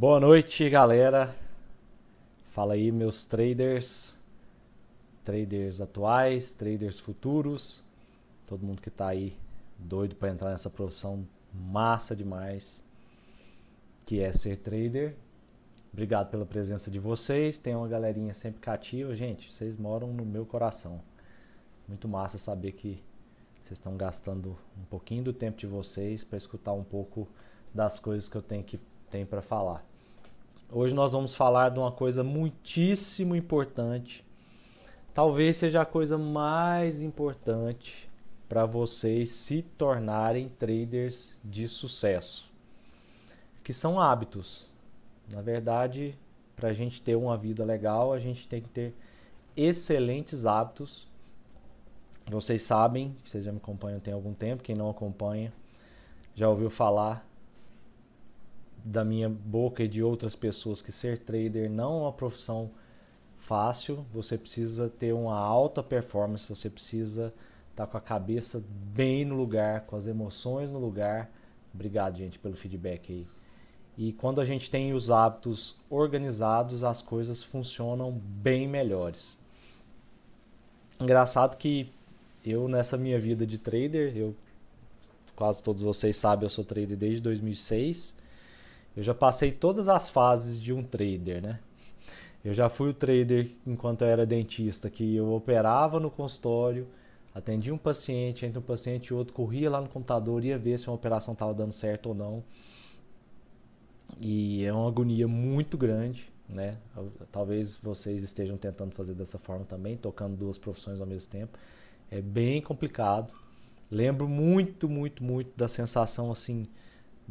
Boa noite, galera. Fala aí, meus traders, traders atuais, traders futuros, todo mundo que tá aí doido para entrar nessa profissão massa demais, que é ser trader. Obrigado pela presença de vocês. Tem uma galerinha sempre cativa, gente. Vocês moram no meu coração. Muito massa saber que vocês estão gastando um pouquinho do tempo de vocês para escutar um pouco das coisas que eu tenho que tem para falar. Hoje nós vamos falar de uma coisa muitíssimo importante. Talvez seja a coisa mais importante para vocês se tornarem traders de sucesso, que são hábitos. Na verdade, para a gente ter uma vida legal, a gente tem que ter excelentes hábitos vocês sabem, vocês já me acompanham tem algum tempo, quem não acompanha já ouviu falar da minha boca e de outras pessoas que ser trader não é uma profissão fácil, você precisa ter uma alta performance, você precisa estar tá com a cabeça bem no lugar, com as emoções no lugar. Obrigado, gente, pelo feedback aí. E quando a gente tem os hábitos organizados, as coisas funcionam bem melhores. Engraçado que eu nessa minha vida de trader, eu quase todos vocês sabem, eu sou trader desde 2006. Eu já passei todas as fases de um trader, né? Eu já fui o trader enquanto eu era dentista, que eu operava no consultório, atendia um paciente, entre um paciente e outro, corria lá no computador, ia ver se uma operação estava dando certo ou não. E é uma agonia muito grande, né? Talvez vocês estejam tentando fazer dessa forma também, tocando duas profissões ao mesmo tempo. É bem complicado. Lembro muito, muito, muito da sensação assim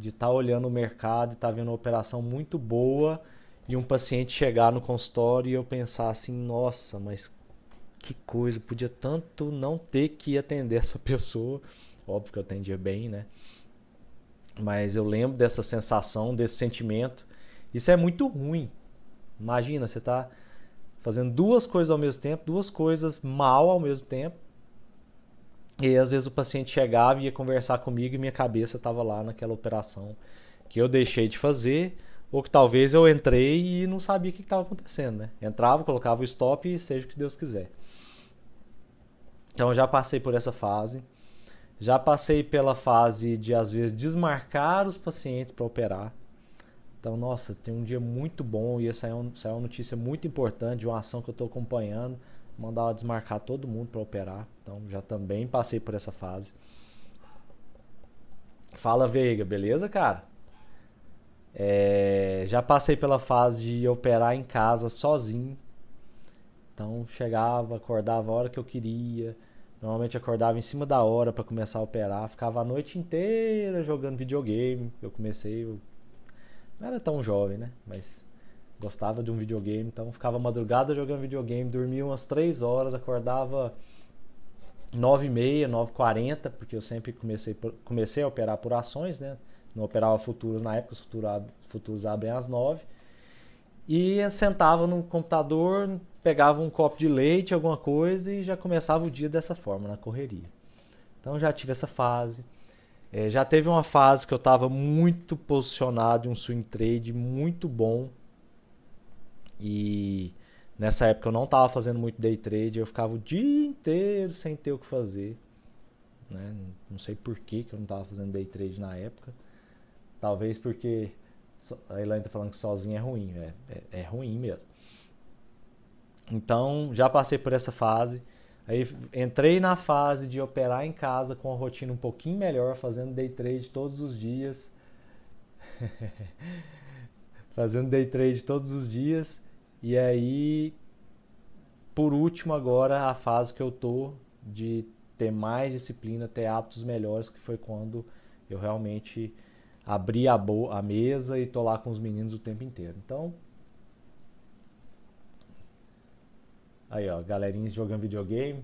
de estar tá olhando o mercado estar tá vendo uma operação muito boa e um paciente chegar no consultório e eu pensar assim, nossa, mas que coisa, podia tanto não ter que atender essa pessoa. Óbvio que eu atendia bem, né? Mas eu lembro dessa sensação, desse sentimento. Isso é muito ruim. Imagina, você está fazendo duas coisas ao mesmo tempo, duas coisas mal ao mesmo tempo e às vezes o paciente chegava e ia conversar comigo e minha cabeça estava lá naquela operação que eu deixei de fazer, ou que talvez eu entrei e não sabia o que estava acontecendo, né? Entrava, colocava o stop e seja o que Deus quiser. Então já passei por essa fase. Já passei pela fase de às vezes desmarcar os pacientes para operar. Então, nossa, tem um dia muito bom e essa é uma notícia muito importante de uma ação que eu estou acompanhando mandava desmarcar todo mundo para operar. Então já também passei por essa fase. Fala Veiga, beleza, cara? É, já passei pela fase de operar em casa sozinho. Então chegava, acordava a hora que eu queria. Normalmente acordava em cima da hora para começar a operar. Ficava a noite inteira jogando videogame. Eu comecei. Eu não era tão jovem, né? Mas gostava de um videogame, então ficava madrugada jogando videogame, dormia umas 3 horas, acordava 9 e meia, 9 40 porque eu sempre comecei, comecei a operar por ações, né? Não operava futuros na época, os futuros, futuros abrem às 9. E sentava no computador, pegava um copo de leite, alguma coisa e já começava o dia dessa forma, na correria. Então já tive essa fase. É, já teve uma fase que eu estava muito posicionado em um swing trade muito bom e nessa época eu não estava fazendo muito day trade, eu ficava o dia inteiro sem ter o que fazer. Né? Não sei por que, que eu não estava fazendo day trade na época. Talvez porque a Elaine está falando que sozinho é ruim. É, é, é ruim mesmo. Então já passei por essa fase. Aí entrei na fase de operar em casa com a rotina um pouquinho melhor, fazendo day trade todos os dias. fazendo day trade todos os dias. E aí, por último, agora a fase que eu tô de ter mais disciplina, ter hábitos melhores, que foi quando eu realmente abri a, a mesa e tô lá com os meninos o tempo inteiro. Então, aí ó, galerinha jogando videogame.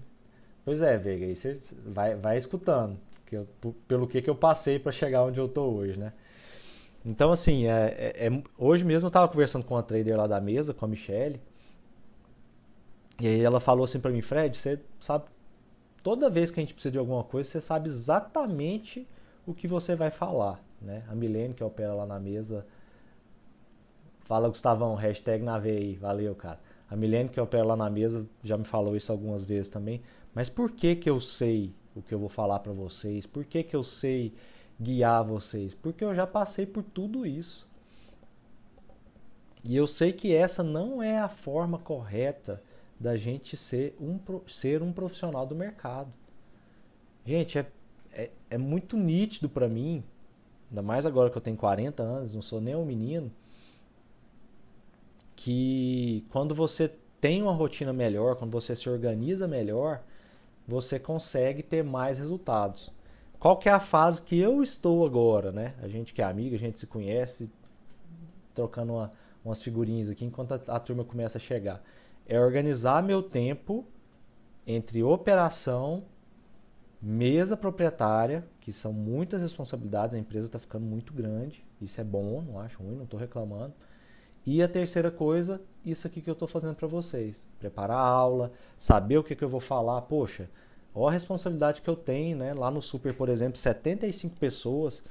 Pois é, Vega, aí você vai, vai escutando, que eu, pelo que, que eu passei para chegar onde eu tô hoje, né? Então, assim, é, é, é, hoje mesmo eu estava conversando com a trader lá da mesa, com a Michelle. E aí ela falou assim para mim, Fred, você sabe, toda vez que a gente precisa de alguma coisa, você sabe exatamente o que você vai falar. Né? A Milene, que opera lá na mesa, Fala, Gustavão, hashtag na aí. Valeu, cara. A Milene, que opera lá na mesa, já me falou isso algumas vezes também. Mas por que que eu sei o que eu vou falar para vocês? Por que que eu sei guiar vocês? Porque eu já passei por tudo isso. E eu sei que essa não é a forma correta da gente ser um, ser um profissional do mercado. Gente, é, é, é muito nítido para mim, ainda mais agora que eu tenho 40 anos, não sou nem um menino, que quando você tem uma rotina melhor, quando você se organiza melhor, você consegue ter mais resultados. Qual que é a fase que eu estou agora, né? A gente que é amigo, a gente se conhece, trocando uma, umas figurinhas aqui enquanto a, a turma começa a chegar. É organizar meu tempo entre operação, mesa proprietária, que são muitas responsabilidades, a empresa está ficando muito grande, isso é bom, não acho ruim, não estou reclamando. E a terceira coisa, isso aqui que eu estou fazendo para vocês. Preparar a aula, saber o que, que eu vou falar. Poxa, olha a responsabilidade que eu tenho, né? Lá no Super, por exemplo, 75 pessoas.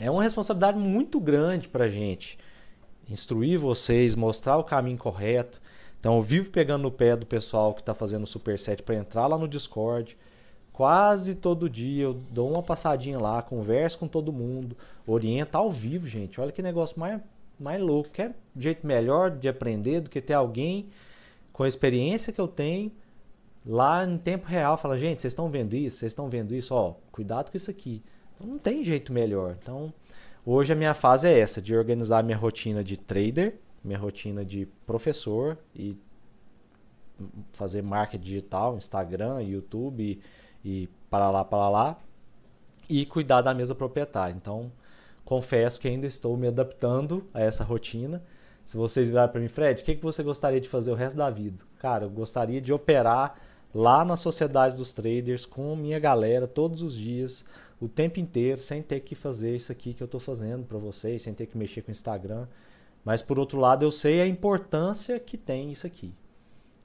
É uma responsabilidade muito grande para gente instruir vocês, mostrar o caminho correto. Então eu vivo pegando no pé do pessoal que está fazendo o Superset para entrar lá no Discord. Quase todo dia eu dou uma passadinha lá, converso com todo mundo, oriento ao vivo, gente. Olha que negócio mais, mais louco. Quer jeito melhor de aprender do que ter alguém com a experiência que eu tenho lá em tempo real. Fala, gente, vocês estão vendo isso? Vocês estão vendo isso? Ó, cuidado com isso aqui. Então não tem jeito melhor. Então Hoje a minha fase é essa, de organizar minha rotina de trader, minha rotina de professor e fazer marketing digital, Instagram, YouTube e, e para lá, para lá, e cuidar da mesa proprietária. Então, confesso que ainda estou me adaptando a essa rotina. Se vocês virarem para mim, Fred, o que, que você gostaria de fazer o resto da vida? Cara, eu gostaria de operar lá na sociedade dos traders com minha galera todos os dias, o tempo inteiro sem ter que fazer isso aqui que eu estou fazendo para vocês, sem ter que mexer com o Instagram. Mas por outro lado, eu sei a importância que tem isso aqui.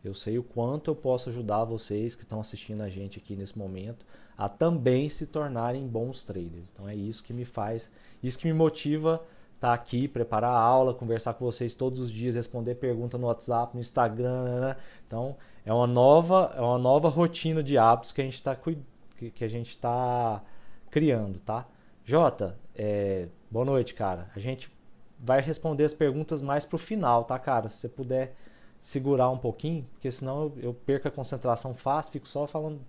Eu sei o quanto eu posso ajudar vocês que estão assistindo a gente aqui nesse momento a também se tornarem bons traders. Então é isso que me faz, isso que me motiva estar tá aqui, preparar a aula, conversar com vocês todos os dias, responder pergunta no WhatsApp, no Instagram. Né? né. Então é uma nova, é uma nova rotina de hábitos que a gente está que, a gente está criando, tá? Jota, é, boa noite, cara. A gente vai responder as perguntas mais pro final, tá, cara? Se você puder segurar um pouquinho, porque senão eu, perco a concentração fácil, fico só falando,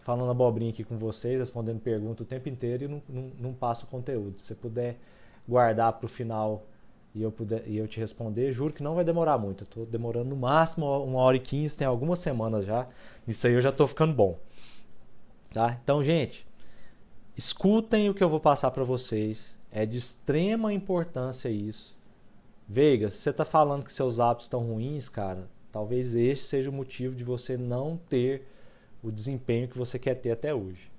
falando abobrinha aqui com vocês, respondendo perguntas o tempo inteiro e não, não, não passo o conteúdo. Se você puder guardar pro final e eu, puder, e eu te responder, juro que não vai demorar muito. Eu tô demorando no máximo uma hora e quinze, tem algumas semanas já. Isso aí eu já tô ficando bom. Tá? Então, gente, Escutem o que eu vou passar para vocês. É de extrema importância isso. Veiga, se você está falando que seus hábitos estão ruins, cara, talvez este seja o motivo de você não ter o desempenho que você quer ter até hoje.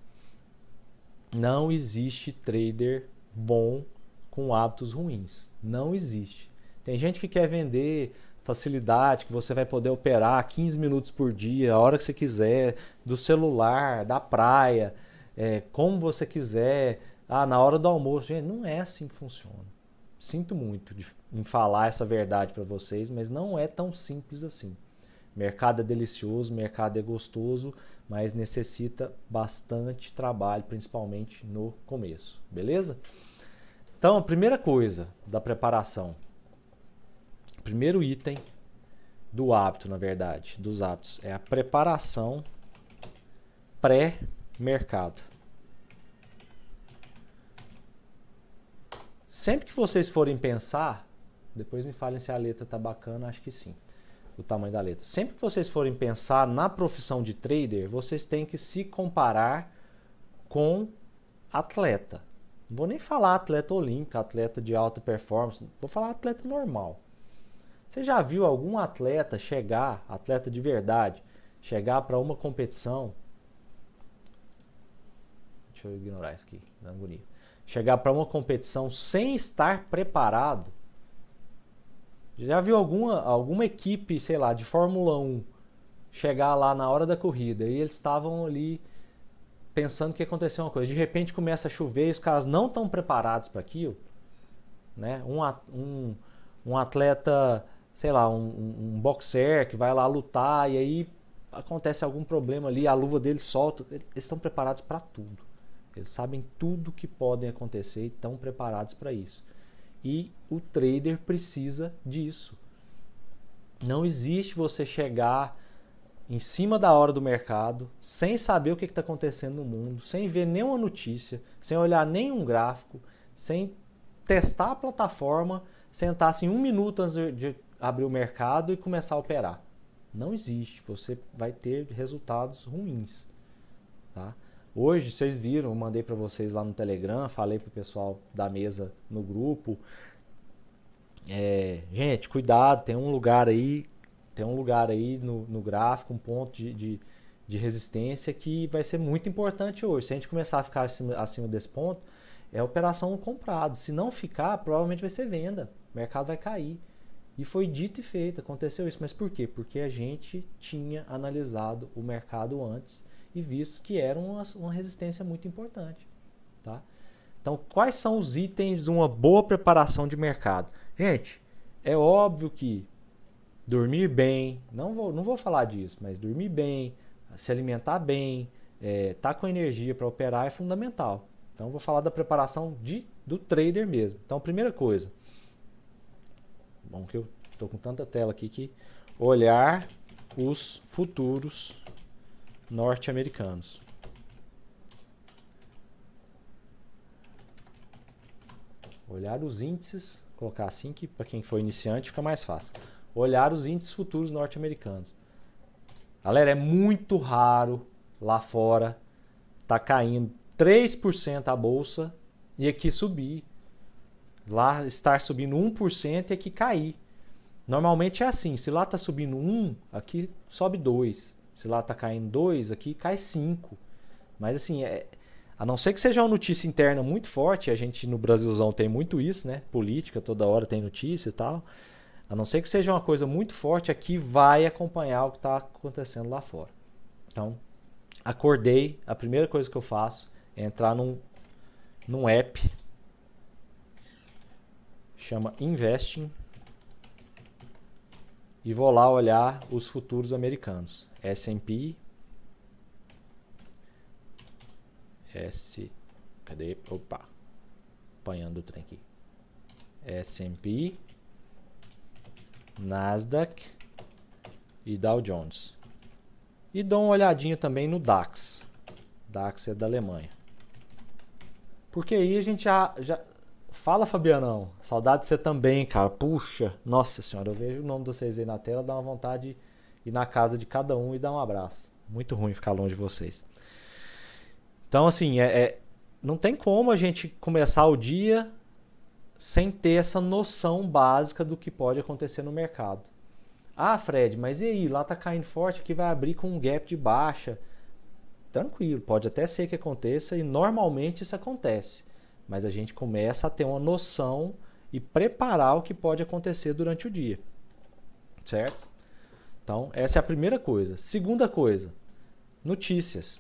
Não existe trader bom com hábitos ruins. Não existe. Tem gente que quer vender facilidade, que você vai poder operar 15 minutos por dia, a hora que você quiser, do celular, da praia é, como você quiser, ah, na hora do almoço. Gente, não é assim que funciona. Sinto muito de, em falar essa verdade para vocês, mas não é tão simples assim. Mercado é delicioso, mercado é gostoso, mas necessita bastante trabalho, principalmente no começo, beleza? Então, a primeira coisa da preparação, primeiro item do hábito, na verdade, dos hábitos, é a preparação pré-mercado. Sempre que vocês forem pensar, depois me falem se a letra tá bacana, acho que sim. O tamanho da letra. Sempre que vocês forem pensar na profissão de trader, vocês têm que se comparar com atleta. Não vou nem falar atleta olímpico, atleta de alta performance, vou falar atleta normal. Você já viu algum atleta chegar, atleta de verdade, chegar para uma competição? Deixa eu ignorar isso aqui, da agonia chegar para uma competição sem estar preparado. Já viu alguma, alguma equipe, sei lá, de Fórmula 1 chegar lá na hora da corrida e eles estavam ali pensando que ia acontecer uma coisa. De repente começa a chover e os caras não estão preparados para aquilo. Né? Um, um, um atleta, sei lá, um, um boxer que vai lá lutar e aí acontece algum problema ali, a luva dele solta. Eles estão preparados para tudo. Eles sabem tudo que podem acontecer e estão preparados para isso. E o trader precisa disso. Não existe você chegar em cima da hora do mercado, sem saber o que está acontecendo no mundo, sem ver nenhuma notícia, sem olhar nenhum gráfico, sem testar a plataforma, sentar assim um minuto antes de abrir o mercado e começar a operar. Não existe. Você vai ter resultados ruins. Tá? Hoje, vocês viram, eu mandei para vocês lá no Telegram, falei para o pessoal da mesa no grupo. É, gente, cuidado, tem um lugar aí, tem um lugar aí no, no gráfico, um ponto de, de, de, resistência que vai ser muito importante hoje. Se a gente começar a ficar acima, acima desse ponto, é operação comprado. Se não ficar, provavelmente vai ser venda. O mercado vai cair. E foi dito e feito, aconteceu isso. Mas por quê? Porque a gente tinha analisado o mercado antes e visto que era uma, uma resistência muito importante. Tá? Então, quais são os itens de uma boa preparação de mercado? Gente, é óbvio que dormir bem, não vou, não vou falar disso, mas dormir bem, se alimentar bem, é, tá com energia para operar é fundamental. Então, vou falar da preparação de, do trader mesmo. Então, primeira coisa, bom que eu estou com tanta tela aqui que olhar os futuros norte-americanos. Olhar os índices, colocar assim que para quem for iniciante fica mais fácil. Olhar os índices futuros norte-americanos. Galera, é muito raro lá fora tá caindo 3% a bolsa e aqui subir. Lá estar subindo 1% e aqui cair. Normalmente é assim, se lá está subindo 1, aqui sobe 2. Se lá está caindo 2, aqui cai 5. Mas assim, é, a não ser que seja uma notícia interna muito forte, a gente no Brasilzão tem muito isso, né? Política, toda hora tem notícia e tal. A não ser que seja uma coisa muito forte, aqui vai acompanhar o que está acontecendo lá fora. Então, acordei, a primeira coisa que eu faço é entrar num, num app, chama Investing, e vou lá olhar os futuros americanos. S&P S cadê? Opa. Apanhando o trem aqui. S&P Nasdaq e Dow Jones. E dou uma olhadinha também no DAX. DAX é da Alemanha. Porque aí a gente já, já Fala, Fabianão. Saudade de você também, cara. Puxa, nossa senhora, eu vejo o nome de vocês aí na tela, dá uma vontade de ir na casa de cada um e dar um abraço. Muito ruim ficar longe de vocês. Então, assim, é, é não tem como a gente começar o dia sem ter essa noção básica do que pode acontecer no mercado. Ah, Fred, mas e aí? Lá tá caindo forte, aqui vai abrir com um gap de baixa. Tranquilo, pode até ser que aconteça e normalmente isso acontece mas a gente começa a ter uma noção e preparar o que pode acontecer durante o dia. Certo? Então, essa é a primeira coisa. Segunda coisa, notícias.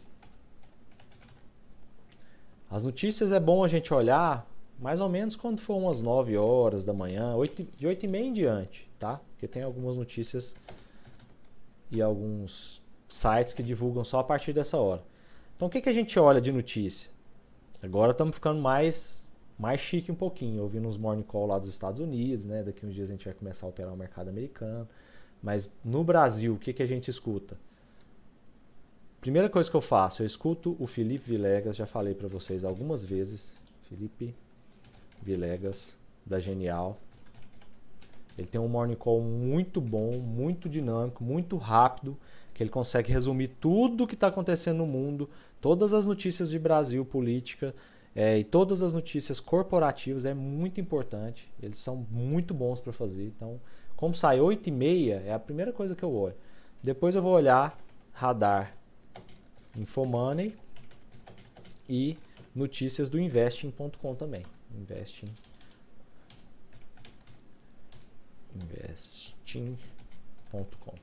As notícias é bom a gente olhar mais ou menos quando for umas 9 horas da manhã, 8, de 8 e meia em diante, tá? Porque tem algumas notícias e alguns sites que divulgam só a partir dessa hora. Então, o que, que a gente olha de notícia? Agora estamos ficando mais mais chique um pouquinho, ouvindo uns morning call lá dos Estados Unidos, né? Daqui uns dias a gente vai começar a operar o mercado americano. Mas no Brasil, o que, que a gente escuta? Primeira coisa que eu faço, eu escuto o Felipe Vilegas, já falei para vocês algumas vezes. Felipe Vilegas, da Genial. Ele tem um morning call muito bom, muito dinâmico, muito rápido, que ele consegue resumir tudo o que está acontecendo no mundo Todas as notícias de Brasil, política é, e todas as notícias corporativas é muito importante. Eles são muito bons para fazer. Então, como sai 8 e meia, é a primeira coisa que eu olho. Depois eu vou olhar radar Infomoney e notícias do investing.com também. Investing. Investing.com.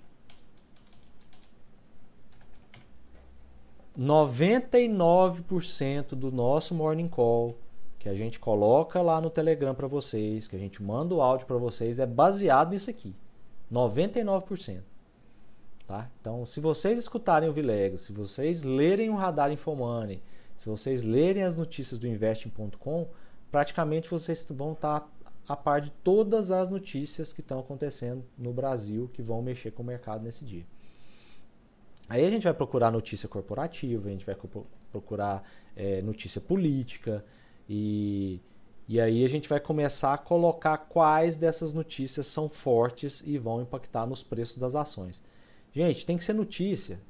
99% do nosso morning call que a gente coloca lá no Telegram para vocês, que a gente manda o áudio para vocês, é baseado nisso aqui. 99%. Tá? Então, se vocês escutarem o Vilegas, se vocês lerem o Radar Infomoney, se vocês lerem as notícias do investing.com, praticamente vocês vão estar tá a par de todas as notícias que estão acontecendo no Brasil que vão mexer com o mercado nesse dia. Aí a gente vai procurar notícia corporativa, a gente vai procurar é, notícia política e, e aí a gente vai começar a colocar quais dessas notícias são fortes e vão impactar nos preços das ações. Gente, tem que ser notícia.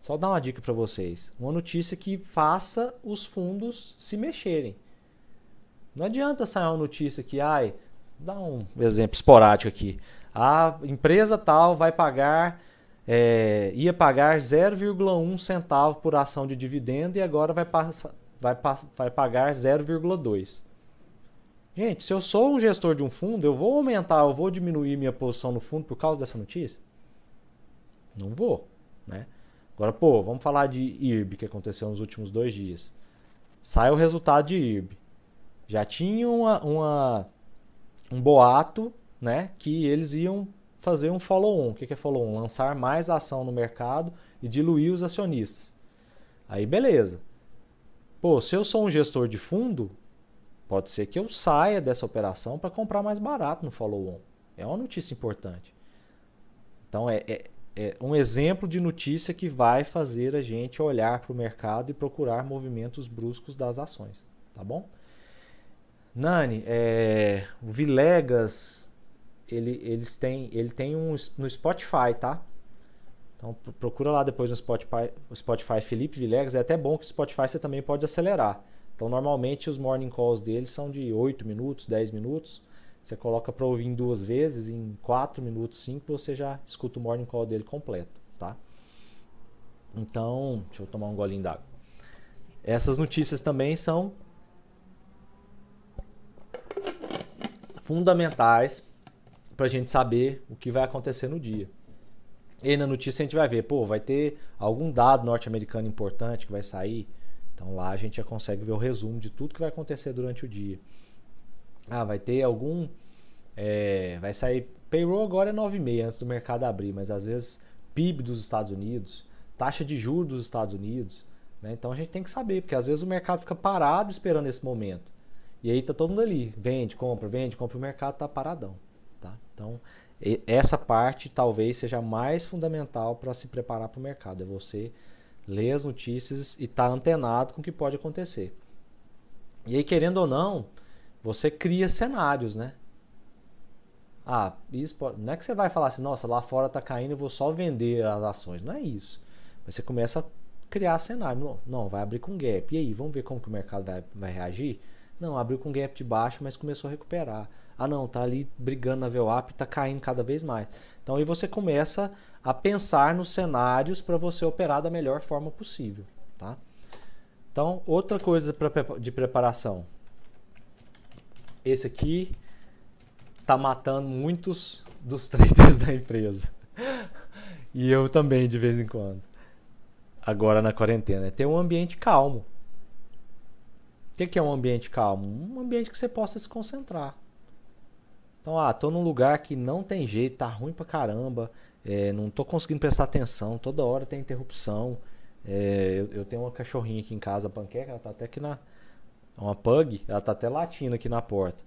Só dar uma dica para vocês. Uma notícia que faça os fundos se mexerem. Não adianta sair uma notícia que, ai, dá um exemplo esporádico aqui. A empresa tal vai pagar, é, ia pagar 0,1 centavo por ação de dividendo e agora vai, passar, vai, vai pagar 0,2. Gente, se eu sou um gestor de um fundo, eu vou aumentar, eu vou diminuir minha posição no fundo por causa dessa notícia? Não vou, né? Agora, pô, vamos falar de IRB que aconteceu nos últimos dois dias. Sai o resultado de IRB já tinha uma, uma, um boato né, que eles iam fazer um follow-on. O que é follow-on? Lançar mais ação no mercado e diluir os acionistas. Aí beleza. Pô, se eu sou um gestor de fundo, pode ser que eu saia dessa operação para comprar mais barato no follow-on. É uma notícia importante. Então é, é, é, um exemplo de notícia que vai fazer a gente olhar para o mercado e procurar movimentos bruscos das ações. Tá bom? Nani, é, o Vilegas, ele, eles têm, ele tem um no Spotify, tá? Então procura lá depois no Spotify, Spotify Felipe Vilegas. É até bom que o Spotify você também pode acelerar. Então normalmente os morning calls deles são de 8 minutos, 10 minutos. Você coloca para ouvir em duas vezes, em 4 minutos, 5, você já escuta o morning call dele completo, tá? Então, deixa eu tomar um golinho d'água. Essas notícias também são fundamentais para a gente saber o que vai acontecer no dia. E na notícia a gente vai ver, pô, vai ter algum dado norte-americano importante que vai sair. Então lá a gente já consegue ver o resumo de tudo que vai acontecer durante o dia. Ah, vai ter algum. É, vai sair. Payroll agora é 9,5 antes do mercado abrir, mas às vezes PIB dos Estados Unidos, taxa de juros dos Estados Unidos. Né? Então a gente tem que saber, porque às vezes o mercado fica parado esperando esse momento. E aí tá todo mundo ali, vende, compra, vende, compra, o mercado tá paradão, tá? Então, essa parte talvez seja mais fundamental para se preparar para o mercado, é você ler as notícias e estar tá antenado com o que pode acontecer. E aí, querendo ou não, você cria cenários, né? Ah, isso pode... não é que você vai falar assim, nossa, lá fora tá caindo, eu vou só vender as ações. Não é isso. Mas você começa a criar cenário. Não, não vai abrir com gap. E aí, vamos ver como que o mercado vai, vai reagir? Não, abriu com gap de baixo, mas começou a recuperar. Ah, não, tá ali brigando na VWAP, tá caindo cada vez mais. Então aí você começa a pensar nos cenários para você operar da melhor forma possível, tá? Então, outra coisa de preparação. Esse aqui tá matando muitos dos traders da empresa. e eu também de vez em quando. Agora na quarentena, é ter um ambiente calmo. O que, é um ambiente calmo? Um ambiente que você possa se concentrar. Então, ah, tô num lugar que não tem jeito, tá ruim pra caramba, é, não tô conseguindo prestar atenção, toda hora tem interrupção. É, eu, eu, tenho uma cachorrinha aqui em casa, a panqueca, ela tá até aqui na. Uma pug, ela tá até latindo aqui na porta.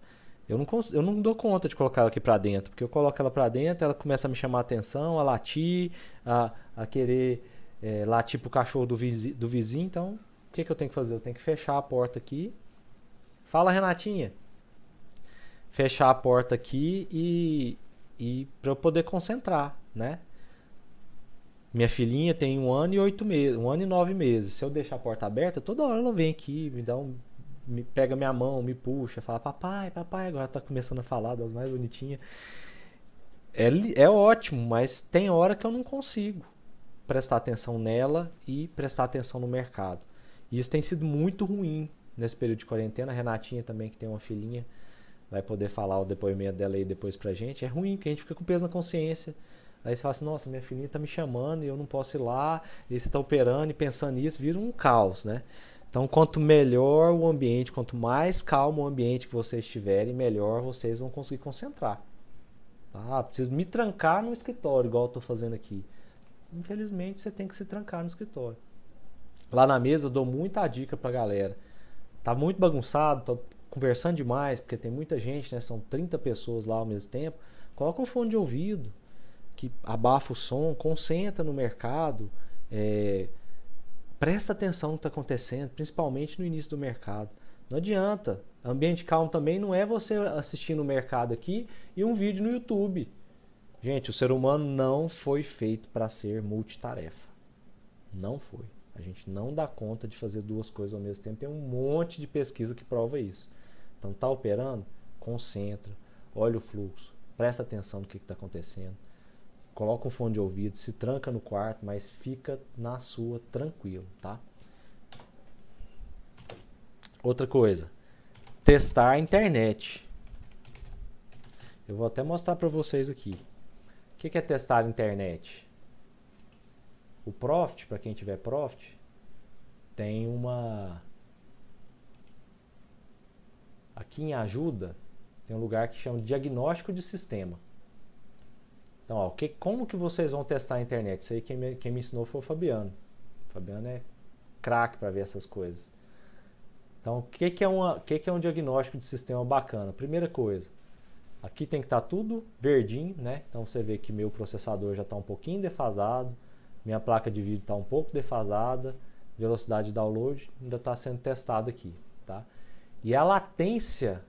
Eu não, eu não dou conta de colocar ela aqui pra dentro, porque eu coloco ela pra dentro, ela começa a me chamar a atenção, a latir, a, a querer é, latir pro cachorro do vizinho, do vizinho, então que, que eu tenho que fazer? Eu tenho que fechar a porta aqui. Fala, Renatinha. Fechar a porta aqui e, e para eu poder concentrar, né? Minha filhinha tem um ano e oito meses, um ano e nove meses. Se eu deixar a porta aberta, toda hora ela vem aqui, me dá um, me pega minha mão, me puxa, fala papai, papai. Agora tá começando a falar das mais bonitinhas. É, é ótimo, mas tem hora que eu não consigo prestar atenção nela e prestar atenção no mercado. E isso tem sido muito ruim nesse período de quarentena. A Renatinha também, que tem uma filhinha, vai poder falar o depoimento dela aí depois pra gente. É ruim, porque a gente fica com peso na consciência. Aí você fala assim, nossa, minha filhinha tá me chamando e eu não posso ir lá. E você tá operando e pensando nisso, vira um caos, né? Então, quanto melhor o ambiente, quanto mais calmo o ambiente que vocês estiverem, melhor vocês vão conseguir concentrar. Tá? Preciso me trancar no escritório, igual eu estou fazendo aqui. Infelizmente, você tem que se trancar no escritório. Lá na mesa eu dou muita dica para a galera. Tá muito bagunçado, tô conversando demais, porque tem muita gente, né? São 30 pessoas lá ao mesmo tempo. Coloca um fone de ouvido que abafa o som, concentra no mercado, é, presta atenção no que está acontecendo, principalmente no início do mercado. Não adianta. Ambiente calmo também não é você assistindo o mercado aqui e um vídeo no YouTube. Gente, o ser humano não foi feito para ser multitarefa. Não foi. A gente não dá conta de fazer duas coisas ao mesmo tempo. Tem um monte de pesquisa que prova isso. Então, tá operando? Concentra, olha o fluxo, presta atenção no que está acontecendo. Coloca um fone de ouvido, se tranca no quarto, mas fica na sua tranquilo, tá? Outra coisa, testar a internet. Eu vou até mostrar para vocês aqui. O que é testar a internet? O Profit, para quem tiver Profit, tem uma. Aqui em ajuda, tem um lugar que chama diagnóstico de sistema. Então, ó, que, como que vocês vão testar a internet? Isso aí quem me, quem me ensinou foi o Fabiano. O Fabiano é craque para ver essas coisas. Então, o que, que, é que, que é um diagnóstico de sistema bacana? Primeira coisa, aqui tem que estar tá tudo verdinho, né? Então você vê que meu processador já está um pouquinho defasado, minha placa de vídeo está um pouco defasada, velocidade de download ainda está sendo testada aqui, tá? E a latência,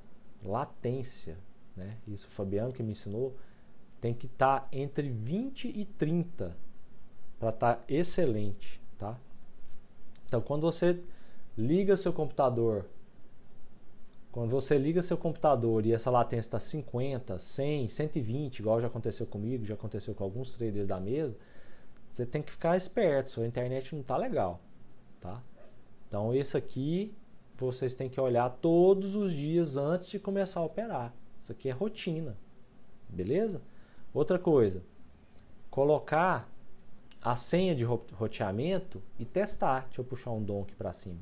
latência, né? Isso o Fabiano que me ensinou, tem que estar tá entre 20 e 30 para estar tá excelente, tá? Então, quando você liga seu computador, quando você liga seu computador e essa latência está 50, 100, 120, igual já aconteceu comigo, já aconteceu com alguns traders da mesa, você tem que ficar esperto, sua internet não está legal, tá? Então isso aqui vocês têm que olhar todos os dias antes de começar a operar. Isso aqui é rotina, beleza? Outra coisa, colocar a senha de roteamento e testar. Deixa eu puxar um aqui para cima.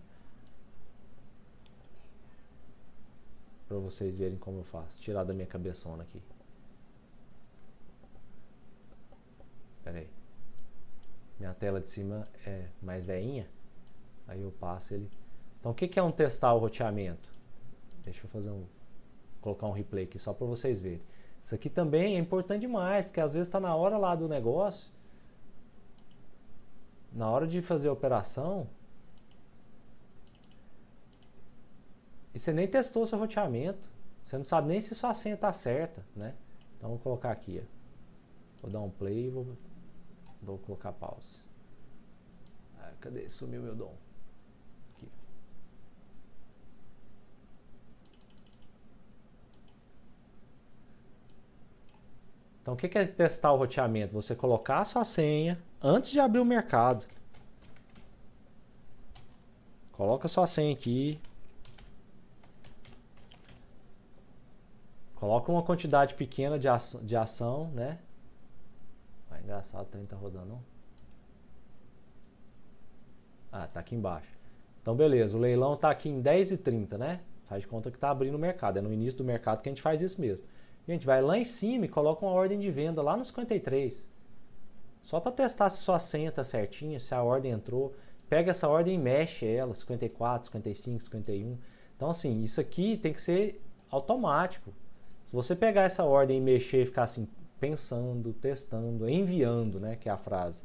para vocês verem como eu faço. Tirar da minha cabeçona aqui. Pera aí. Minha tela de cima é mais veinha. Aí eu passo ele. Então o que, é um testar o roteamento? Deixa eu fazer um. Colocar um replay aqui só para vocês verem. Isso aqui também é importante demais, porque às vezes está na hora lá do negócio. Na hora de fazer a operação, E você nem testou seu roteamento. Você não sabe nem se sua senha está certa, né? Então vou colocar aqui, ó. Vou dar um play e vou, vou colocar pause. Ah, cadê? Sumiu meu dom. Aqui. Então o que é testar o roteamento? Você colocar a sua senha antes de abrir o mercado. Coloca sua senha aqui, Coloca uma quantidade pequena de ação, de ação né? Engraçado, o trem tá rodando? Ah, tá aqui embaixo. Então, beleza, o leilão tá aqui em 10,30, né? Faz de conta que tá abrindo o mercado. É no início do mercado que a gente faz isso mesmo. Gente, vai lá em cima e coloca uma ordem de venda lá no 53. Só para testar se sua senha tá certinha, se a ordem entrou. Pega essa ordem e mexe ela, 54, 55, 51. Então, assim, isso aqui tem que ser automático. Se você pegar essa ordem e mexer e ficar assim, pensando, testando, enviando, né, que é a frase,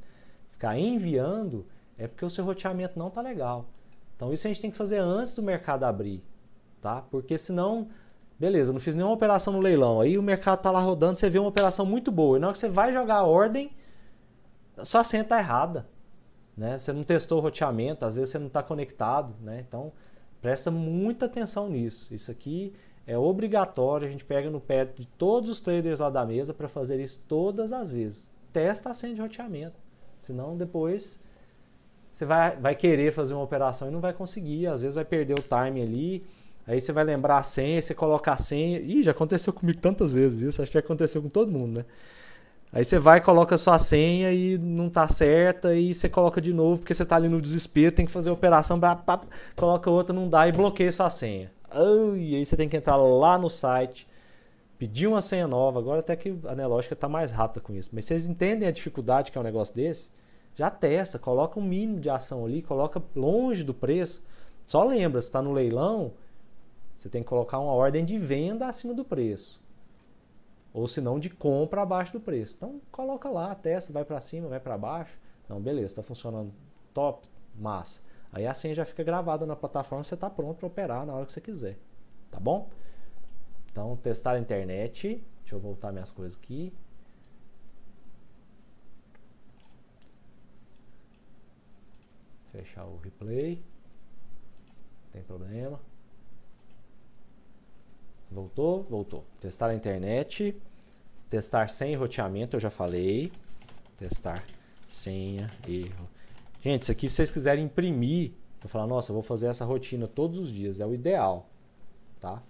ficar enviando, é porque o seu roteamento não está legal. Então isso a gente tem que fazer antes do mercado abrir, tá? Porque senão, beleza, não fiz nenhuma operação no leilão, aí o mercado está lá rodando, você vê uma operação muito boa, e na hora que você vai jogar a ordem, sua senha está errada, né? Você não testou o roteamento, às vezes você não está conectado, né? Então presta muita atenção nisso. Isso aqui é obrigatório, a gente pega no pé de todos os traders lá da mesa para fazer isso todas as vezes. Testa a senha de roteamento. Senão depois você vai, vai querer fazer uma operação e não vai conseguir. Às vezes vai perder o time ali. Aí você vai lembrar a senha, você coloca a senha. Ih, já aconteceu comigo tantas vezes isso. Acho que aconteceu com todo mundo, né? Aí você vai, coloca sua senha e não tá certa, e você coloca de novo, porque você tá ali no desespero, tem que fazer a operação, blá, blá, coloca outra, não dá e bloqueia sua senha. E aí você tem que entrar lá no site, pedir uma senha nova. Agora até que a Nelógica tá mais rápida com isso. Mas vocês entendem a dificuldade que é um negócio desse? Já testa, coloca um mínimo de ação ali, coloca longe do preço. Só lembra, se está no leilão, você tem que colocar uma ordem de venda acima do preço. Ou se não, de compra abaixo do preço. Então coloca lá, testa, vai para cima, vai para baixo. Não, beleza, está funcionando top, massa. Aí a senha já fica gravada na plataforma, você está pronto para operar na hora que você quiser. Tá bom? Então, testar a internet. Deixa eu voltar minhas coisas aqui. Fechar o replay. Tem problema. Voltou? Voltou. Testar a internet. Testar sem roteamento, eu já falei. Testar senha, erro. Gente, isso aqui se vocês quiserem imprimir, eu falar, nossa, eu vou fazer essa rotina todos os dias, é o ideal, tá?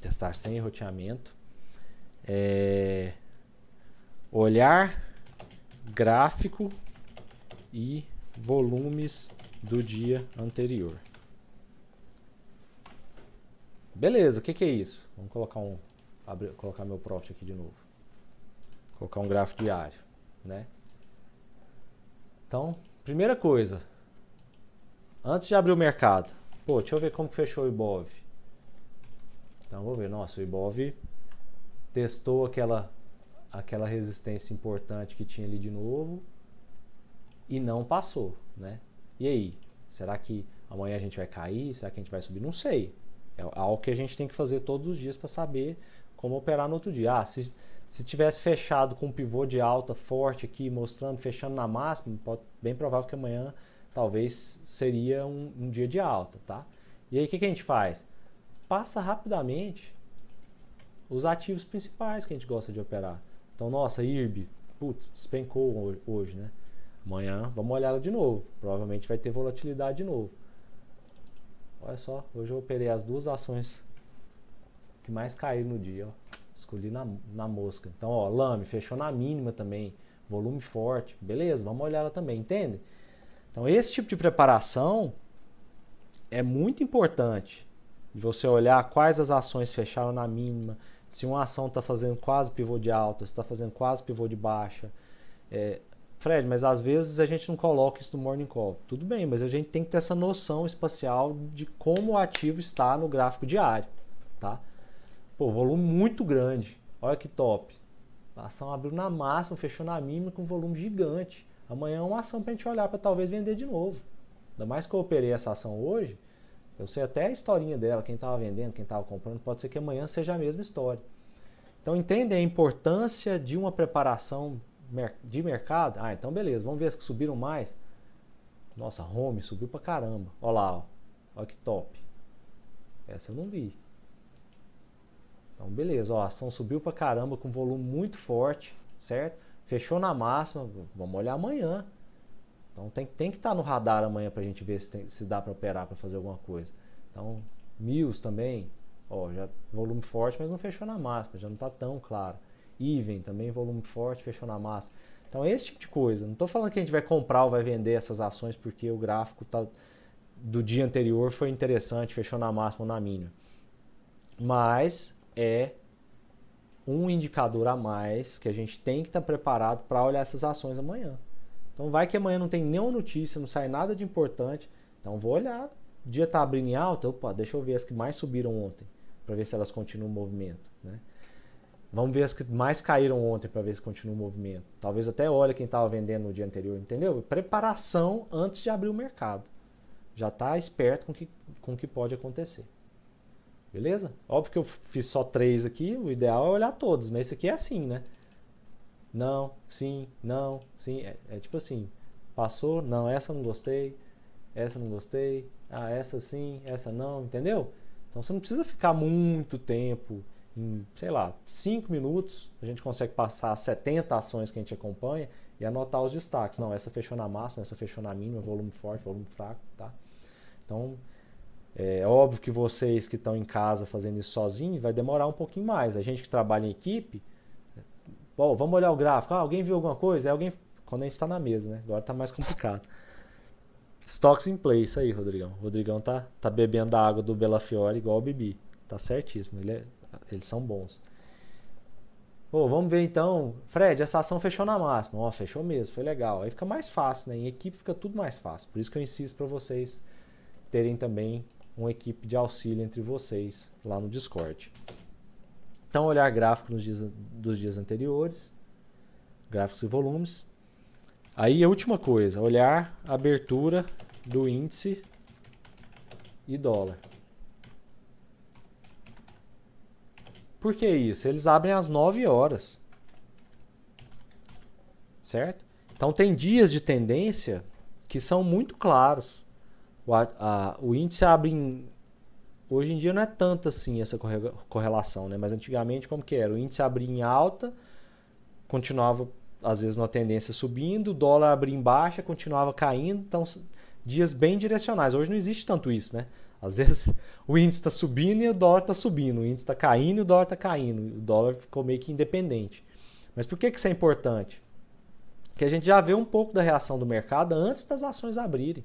Testar sem roteamento. É... Olhar gráfico e volumes do dia anterior. Beleza, o que, que, é isso? Vamos colocar um, abrir, colocar meu profit aqui de novo. Colocar um gráfico diário, né? Então, primeira coisa, antes de abrir o mercado, pô, deixa eu ver como fechou o Ibov. Então, vou ver, nossa, o Ibov testou aquela aquela resistência importante que tinha ali de novo e não passou, né? E aí, será que amanhã a gente vai cair? Será que a gente vai subir? Não sei. É algo que a gente tem que fazer todos os dias para saber como operar no outro dia. Ah, se, se tivesse fechado com um pivô de alta forte aqui, mostrando, fechando na máxima, pode, bem provável que amanhã talvez seria um, um dia de alta, tá? E aí o que, que a gente faz? Passa rapidamente os ativos principais que a gente gosta de operar. Então, nossa, IRB, putz, despencou hoje, né? Amanhã vamos olhar ela de novo. Provavelmente vai ter volatilidade de novo. Olha só, hoje eu operei as duas ações que mais caíram no dia. Ó. Escolhi na, na mosca. Então, ó, Lame fechou na mínima também. Volume forte. Beleza, vamos olhar ela também, entende? Então, esse tipo de preparação é muito importante. Você olhar quais as ações fecharam na mínima, se uma ação está fazendo quase pivô de alta, se está fazendo quase pivô de baixa. É, Fred, mas às vezes a gente não coloca isso no morning call. Tudo bem, mas a gente tem que ter essa noção espacial de como o ativo está no gráfico diário, tá? Pô, volume muito grande. Olha que top. A ação abriu na máxima, fechou na mínima com volume gigante. Amanhã é uma ação para a gente olhar para talvez vender de novo. Ainda mais que eu operei essa ação hoje, eu sei até a historinha dela, quem estava vendendo, quem estava comprando, pode ser que amanhã seja a mesma história. Então entendem a importância de uma preparação de mercado, ah, então beleza, vamos ver as que subiram mais. Nossa, home subiu pra caramba. Olha lá, ó. olha que top. Essa eu não vi. Então beleza, ó, a ação subiu pra caramba com volume muito forte, certo? Fechou na máxima, vamos olhar amanhã. Então tem, tem que estar tá no radar amanhã pra gente ver se, tem, se dá para operar para fazer alguma coisa. Então, Mills também, ó, já volume forte, mas não fechou na máxima, já não está tão claro. Even também volume forte, fechou na máxima. Então é esse tipo de coisa. Não estou falando que a gente vai comprar ou vai vender essas ações porque o gráfico tá, do dia anterior foi interessante, fechou na máxima ou na mínima. Mas é um indicador a mais que a gente tem que estar tá preparado para olhar essas ações amanhã. Então vai que amanhã não tem nenhuma notícia, não sai nada de importante. Então vou olhar. O dia está abrindo em alta, opa, deixa eu ver as que mais subiram ontem, para ver se elas continuam o movimento. Né? Vamos ver as que mais caíram ontem para ver se continua o movimento. Talvez até olhe quem estava vendendo no dia anterior, entendeu? Preparação antes de abrir o mercado. Já está esperto com que, o que pode acontecer. Beleza? Óbvio que eu fiz só três aqui, o ideal é olhar todos, mas esse aqui é assim, né? Não, sim, não, sim. É, é tipo assim, passou, não, essa não gostei, essa não gostei, ah, essa sim, essa não, entendeu? Então você não precisa ficar muito tempo em, sei lá, 5 minutos, a gente consegue passar 70 ações que a gente acompanha e anotar os destaques. Não, essa fechou na máxima, essa fechou na mínima, volume forte, volume fraco, tá? Então, é óbvio que vocês que estão em casa fazendo isso sozinho vai demorar um pouquinho mais. A gente que trabalha em equipe, Bom, vamos olhar o gráfico. Ah, alguém viu alguma coisa? É alguém quando a gente está na mesa, né? Agora está mais complicado. Stocks in isso aí, Rodrigão. O Rodrigão tá, tá bebendo a água do Bela Fiore igual o Bibi. Tá certíssimo, ele é, eles são bons. Pô, vamos ver então. Fred, essa ação fechou na máxima. Ó, fechou mesmo, foi legal. Aí fica mais fácil, né? Em equipe fica tudo mais fácil. Por isso que eu insisto para vocês terem também uma equipe de auxílio entre vocês lá no Discord. Então, olhar gráfico nos dias, dos dias anteriores, gráficos e volumes. Aí a última coisa, olhar a abertura do índice e dólar. Por que isso? Eles abrem às 9 horas. Certo? Então tem dias de tendência que são muito claros. O, a, o índice abre em, Hoje em dia não é tanto assim essa correlação, né? Mas antigamente como que era? O índice abria em alta, continuava às vezes numa tendência subindo, o dólar abria em baixa, continuava caindo, então dias bem direcionais. Hoje não existe tanto isso, né? Às vezes o índice está subindo e o dólar está subindo, o índice está caindo e o dólar está caindo, o dólar ficou meio que independente. Mas por que, que isso é importante? Que a gente já vê um pouco da reação do mercado antes das ações abrirem.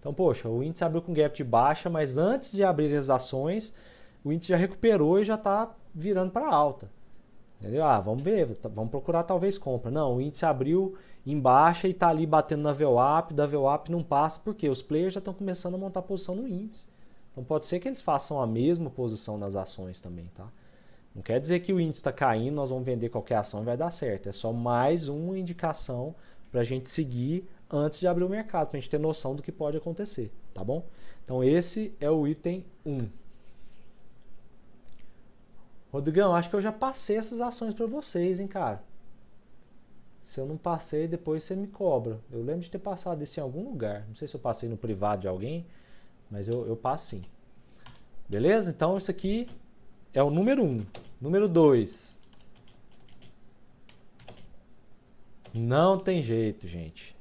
Então, poxa, o índice abriu com gap de baixa, mas antes de abrir as ações, o índice já recuperou e já está virando para alta. Entendeu? Ah, vamos ver, vamos procurar talvez compra. Não, o índice abriu em baixa e está ali batendo na VWAP, da VWAP não passa, porque os players já estão começando a montar posição no índice. Então pode ser que eles façam a mesma posição nas ações também, tá? Não quer dizer que o índice está caindo, nós vamos vender qualquer ação e vai dar certo. É só mais uma indicação para a gente seguir antes de abrir o mercado, para a gente ter noção do que pode acontecer, tá bom? Então esse é o item 1. Rodrigão, acho que eu já passei essas ações para vocês, hein, cara? Se eu não passei, depois você me cobra. Eu lembro de ter passado isso em algum lugar. Não sei se eu passei no privado de alguém, mas eu, eu passo sim. Beleza? Então, isso aqui é o número 1. Um. Número 2. Não tem jeito, gente.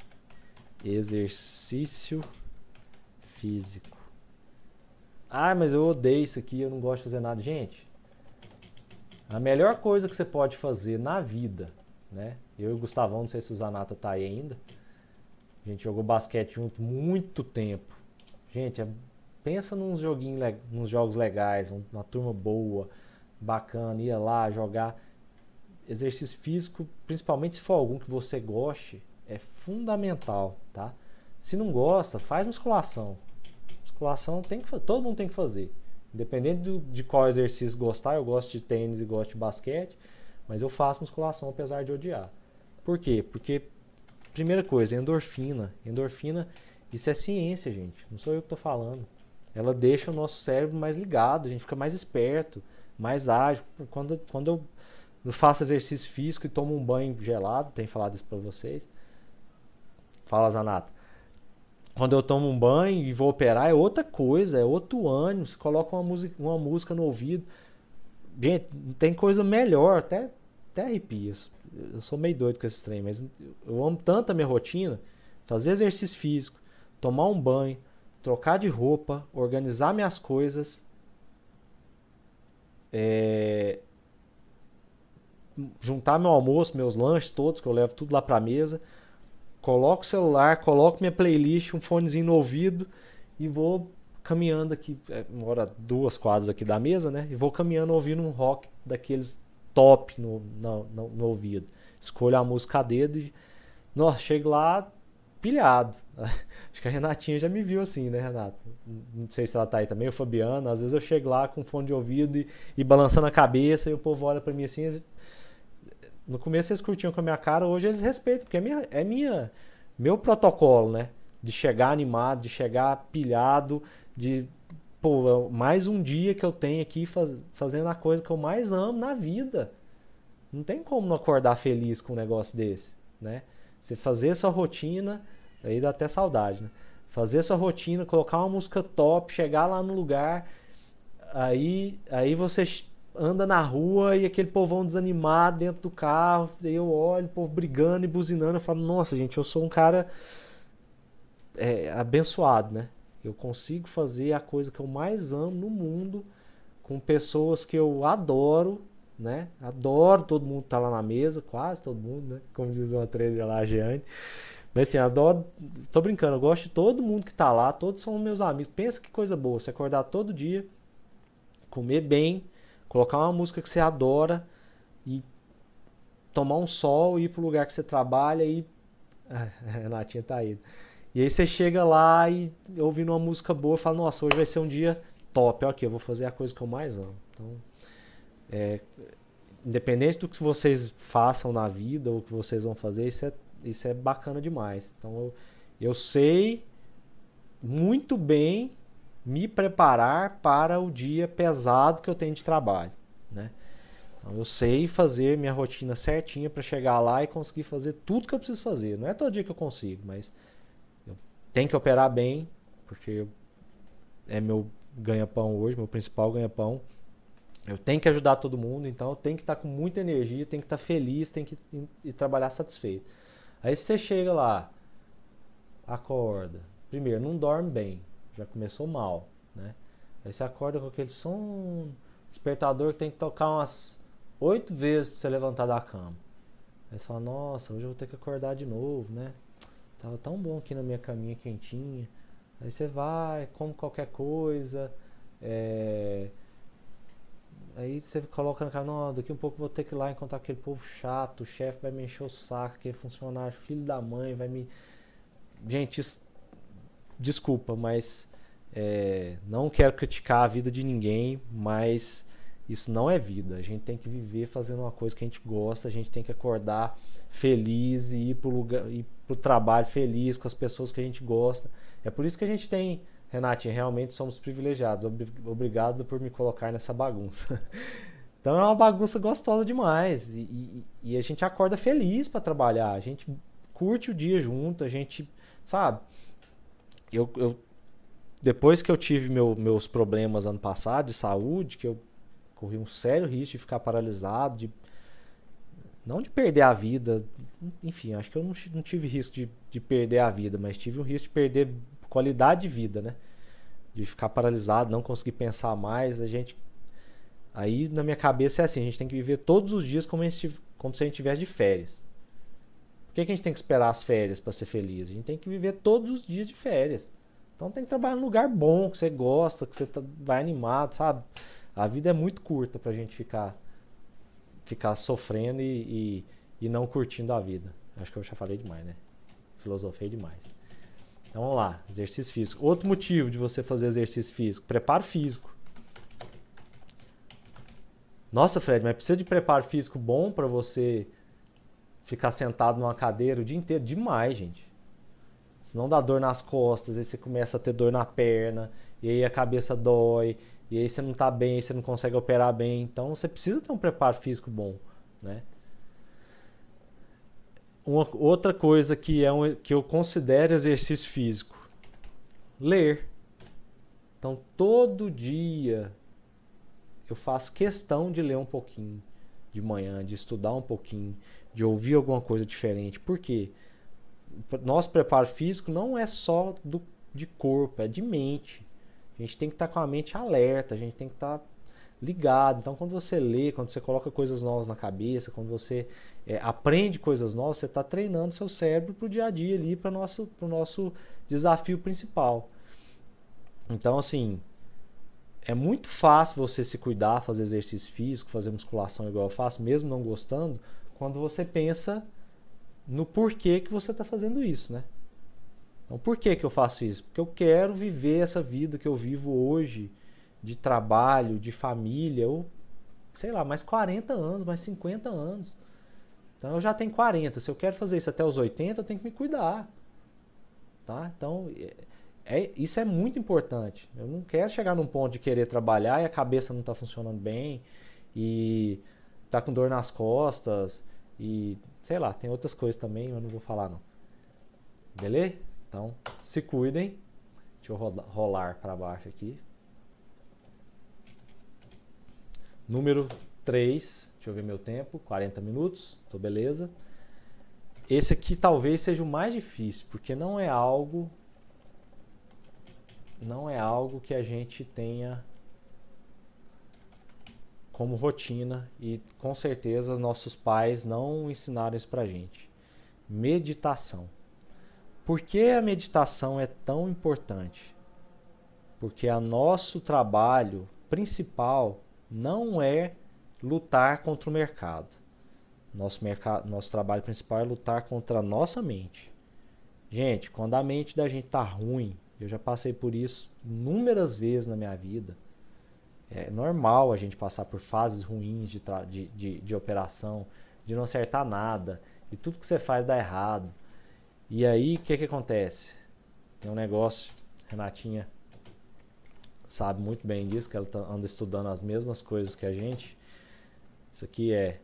Exercício físico. Ah, mas eu odeio isso aqui, eu não gosto de fazer nada. Gente, a melhor coisa que você pode fazer na vida, né? Eu e o Gustavão, não sei se o Zanata tá aí ainda. A gente jogou basquete junto muito tempo. Gente, é, pensa nos joguinhos, nos jogos legais, uma turma boa, bacana, ia lá jogar. Exercício físico, principalmente se for algum que você goste, é fundamental, tá? Se não gosta, faz musculação. Musculação tem que todo mundo tem que fazer. Independente do, de qual exercício gostar, eu gosto de tênis e gosto de basquete, mas eu faço musculação apesar de odiar. Por quê? Porque primeira coisa, endorfina. Endorfina, isso é ciência, gente. Não sou eu que estou falando. Ela deixa o nosso cérebro mais ligado, a gente fica mais esperto, mais ágil. Quando, quando eu faço exercício físico e tomo um banho gelado, tenho falado isso para vocês, Fala, Zanata. Quando eu tomo um banho e vou operar é outra coisa, é outro ânimo. Você coloca uma música, uma música no ouvido. Gente, tem coisa melhor, até, até arrepia. Eu sou meio doido com esse trem, mas eu amo tanto a minha rotina. Fazer exercício físico, tomar um banho, trocar de roupa, organizar minhas coisas. É, juntar meu almoço, meus lanches todos, que eu levo tudo lá pra mesa coloco o celular, coloco minha playlist, um fonezinho no ouvido e vou caminhando aqui, é, mora duas quadras aqui da mesa, né? E vou caminhando ouvindo um rock daqueles top no, no, no, no ouvido. Escolho a música a dedo e. Nossa, chego lá pilhado. Acho que a Renatinha já me viu assim, né, Renata? Não sei se ela tá aí também, o Fabiano. Às vezes eu chego lá com fone de ouvido e, e balançando a cabeça e o povo olha para mim assim no começo eles curtiam com a minha cara, hoje eles respeitam, porque é, minha, é minha, meu protocolo, né? De chegar animado, de chegar pilhado, de pô, mais um dia que eu tenho aqui faz, fazendo a coisa que eu mais amo na vida. Não tem como não acordar feliz com um negócio desse, né? Você fazer sua rotina, aí dá até saudade, né? Fazer sua rotina, colocar uma música top, chegar lá no lugar, aí, aí você anda na rua e aquele povão desanimado dentro do carro, daí eu olho, o povo brigando e buzinando, eu falo, nossa, gente, eu sou um cara é, abençoado, né? Eu consigo fazer a coisa que eu mais amo no mundo com pessoas que eu adoro né? Adoro todo mundo tá lá na mesa, quase todo mundo, né? Como diz uma trader lá, a Jeane. Mas assim, adoro. Tô brincando, eu gosto de todo mundo que tá lá, todos são meus amigos. Pensa que coisa boa, você acordar todo dia, comer bem, colocar uma música que você adora e tomar um sol, ir pro lugar que você trabalha e. A Renatinha tá aí. E aí você chega lá e ouvindo uma música boa fala, nossa, hoje vai ser um dia top, ok, eu vou fazer a coisa que eu mais amo. Então, é, independente do que vocês façam na vida ou o que vocês vão fazer, isso é, isso é bacana demais. Então eu, eu sei muito bem me preparar para o dia pesado que eu tenho de trabalho, né? Então eu sei fazer minha rotina certinha para chegar lá e conseguir fazer tudo que eu preciso fazer. Não é todo dia que eu consigo, mas eu tenho que operar bem, porque é meu ganha-pão hoje, meu principal ganha-pão. Eu tenho que ajudar todo mundo, então eu tenho que estar com muita energia, tenho que estar feliz, tenho que ir, trabalhar satisfeito. Aí você chega lá, acorda. Primeiro, não dorme bem, já começou mal, né? Aí você acorda com aquele som despertador que tem que tocar umas oito vezes para você levantar da cama. Aí você fala, nossa, hoje eu vou ter que acordar de novo, né? Tava tão bom aqui na minha caminha quentinha. Aí você vai, come qualquer coisa, é... aí você coloca na cara, não, daqui um pouco vou ter que ir lá encontrar aquele povo chato, o chefe vai me encher o saco, aquele funcionário, filho da mãe, vai me. Gente, isso... desculpa, mas é... não quero criticar a vida de ninguém, mas isso não é vida. A gente tem que viver fazendo uma coisa que a gente gosta, a gente tem que acordar feliz e ir para o lugar, ir pro trabalho feliz com as pessoas que a gente gosta. É por isso que a gente tem, Renate, realmente somos privilegiados. Obrigado por me colocar nessa bagunça. Então é uma bagunça gostosa demais. E, e, e a gente acorda feliz para trabalhar. A gente curte o dia junto, a gente, sabe? Eu, eu depois que eu tive meu, meus problemas ano passado de saúde, que eu corri um sério risco de ficar paralisado, de não de perder a vida, enfim, acho que eu não, não tive risco de, de perder a vida, mas tive um risco de perder qualidade de vida, né? De ficar paralisado, não conseguir pensar mais. A gente. Aí na minha cabeça é assim: a gente tem que viver todos os dias como, gente, como se a gente estivesse de férias. Por que, que a gente tem que esperar as férias para ser feliz? A gente tem que viver todos os dias de férias. Então tem que trabalhar num lugar bom, que você gosta, que você tá, vai animado, sabe? A vida é muito curta pra gente ficar ficar sofrendo e, e, e não curtindo a vida. Acho que eu já falei demais, né? Filosofei demais. Então vamos lá, exercício físico. Outro motivo de você fazer exercício físico, preparo físico. Nossa, Fred, mas precisa de preparo físico bom para você ficar sentado numa cadeira o dia inteiro? Demais, gente. Senão dá dor nas costas, aí você começa a ter dor na perna, e aí a cabeça dói, e aí você não está bem, você não consegue operar bem. Então você precisa ter um preparo físico bom, né? Uma, outra coisa que, é um, que eu considero exercício físico: ler. Então todo dia eu faço questão de ler um pouquinho de manhã, de estudar um pouquinho, de ouvir alguma coisa diferente. Por quê? Nosso preparo físico não é só do, de corpo, é de mente. A gente tem que estar tá com a mente alerta, a gente tem que estar tá ligado. Então, quando você lê, quando você coloca coisas novas na cabeça, quando você é, aprende coisas novas, você está treinando seu cérebro para o dia a dia ali, para o nosso, nosso desafio principal. Então, assim, é muito fácil você se cuidar, fazer exercício físico, fazer musculação igual eu faço, mesmo não gostando, quando você pensa no porquê que você está fazendo isso, né? Então, por que, que eu faço isso? Porque eu quero viver essa vida que eu vivo hoje, de trabalho, de família, ou sei lá, mais 40 anos, mais 50 anos. Então eu já tenho 40. Se eu quero fazer isso até os 80, eu tenho que me cuidar. Tá? Então, é, é, isso é muito importante. Eu não quero chegar num ponto de querer trabalhar e a cabeça não está funcionando bem e tá com dor nas costas e sei lá, tem outras coisas também, eu não vou falar não. Beleza? Então, se cuidem. Deixa eu rolar para baixo aqui. Número 3, deixa eu ver meu tempo, 40 minutos, tô beleza. Esse aqui talvez seja o mais difícil, porque não é algo não é algo que a gente tenha como rotina e com certeza nossos pais não ensinaram isso pra gente. Meditação. Por que a meditação é tão importante? Porque o nosso trabalho principal não é lutar contra o mercado. Nosso, mercado, nosso trabalho principal é lutar contra a nossa mente. Gente, quando a mente da gente tá ruim, eu já passei por isso inúmeras vezes na minha vida. É normal a gente passar por fases ruins de, de, de, de operação, de não acertar nada, e tudo que você faz dá errado. E aí, o que, que acontece? Tem um negócio, Renatinha sabe muito bem disso, que ela tá, anda estudando as mesmas coisas que a gente. Isso aqui é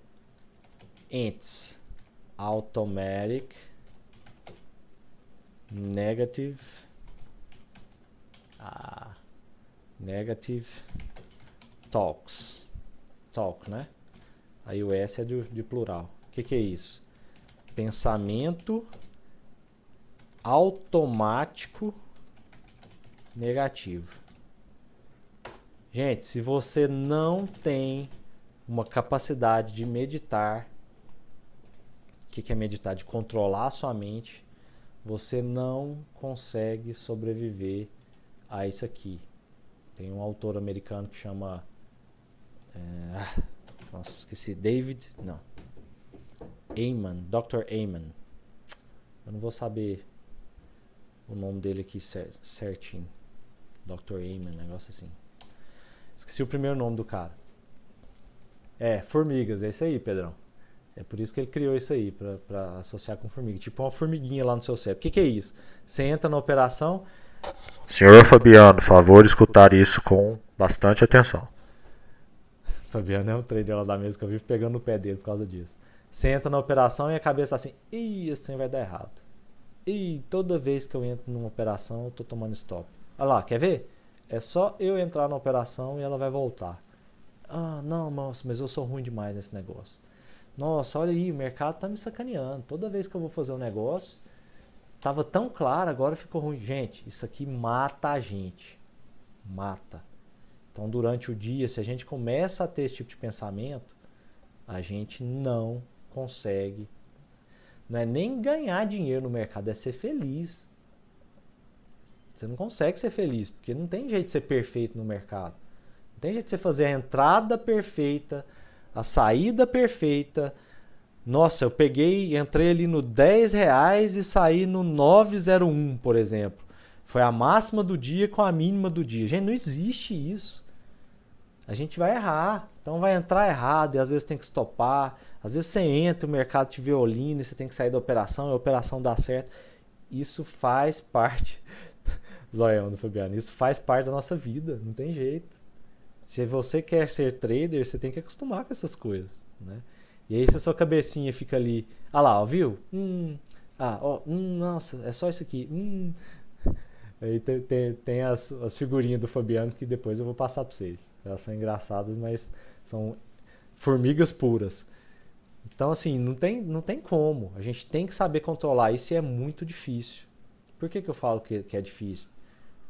ants automatic negative ah, negative talks talk né aí o S é de, de plural o que, que é isso pensamento automático negativo gente se você não tem uma capacidade de meditar. O que é meditar? De controlar a sua mente. Você não consegue sobreviver a isso aqui. Tem um autor americano que chama. É, ah, nossa, esqueci. David. Não. Ayman. Dr. Ayman. Eu não vou saber o nome dele aqui certinho. Dr. Ayman, negócio assim. Esqueci o primeiro nome do cara. É, formigas, é isso aí, Pedrão. É por isso que ele criou isso aí, para associar com formiga. Tipo uma formiguinha lá no seu cérebro. O que, que é isso? Você entra na operação. Senhor Fabiano, favor escutar isso com bastante atenção. Fabiano é um trader lá da mesa que eu vivo pegando no pé dele por causa disso. Você entra na operação e a cabeça tá assim: ih, esse trem vai dar errado. E toda vez que eu entro numa operação, eu tô tomando stop. Olha lá, quer ver? É só eu entrar na operação e ela vai voltar. Ah, não, nossa, mas eu sou ruim demais nesse negócio. Nossa, olha aí, o mercado tá me sacaneando. Toda vez que eu vou fazer um negócio, tava tão claro, agora ficou ruim. Gente, isso aqui mata a gente. Mata. Então, durante o dia, se a gente começa a ter esse tipo de pensamento, a gente não consegue. Não é nem ganhar dinheiro no mercado, é ser feliz. Você não consegue ser feliz, porque não tem jeito de ser perfeito no mercado. Tem jeito de você fazer a entrada perfeita, a saída perfeita. Nossa, eu peguei, entrei ali no 10 reais e saí no 901, por exemplo. Foi a máxima do dia com a mínima do dia. Gente, não existe isso. A gente vai errar. Então vai entrar errado e às vezes tem que estopar. Às vezes você entra, o mercado te violina e você tem que sair da operação e a operação dá certo. Isso faz parte. Zoião do Fabiano. Isso faz parte da nossa vida. Não tem jeito. Se você quer ser trader, você tem que acostumar com essas coisas, né? E aí se a sua cabecinha fica ali, ah lá, ó, viu? Hum, ah, ó, hum, nossa, é só isso aqui. Hum. Aí tem, tem, tem as, as figurinhas do Fabiano que depois eu vou passar para vocês. Elas são engraçadas, mas são formigas puras. Então, assim, não tem, não tem como. A gente tem que saber controlar isso é muito difícil. Por que, que eu falo que, que é difícil?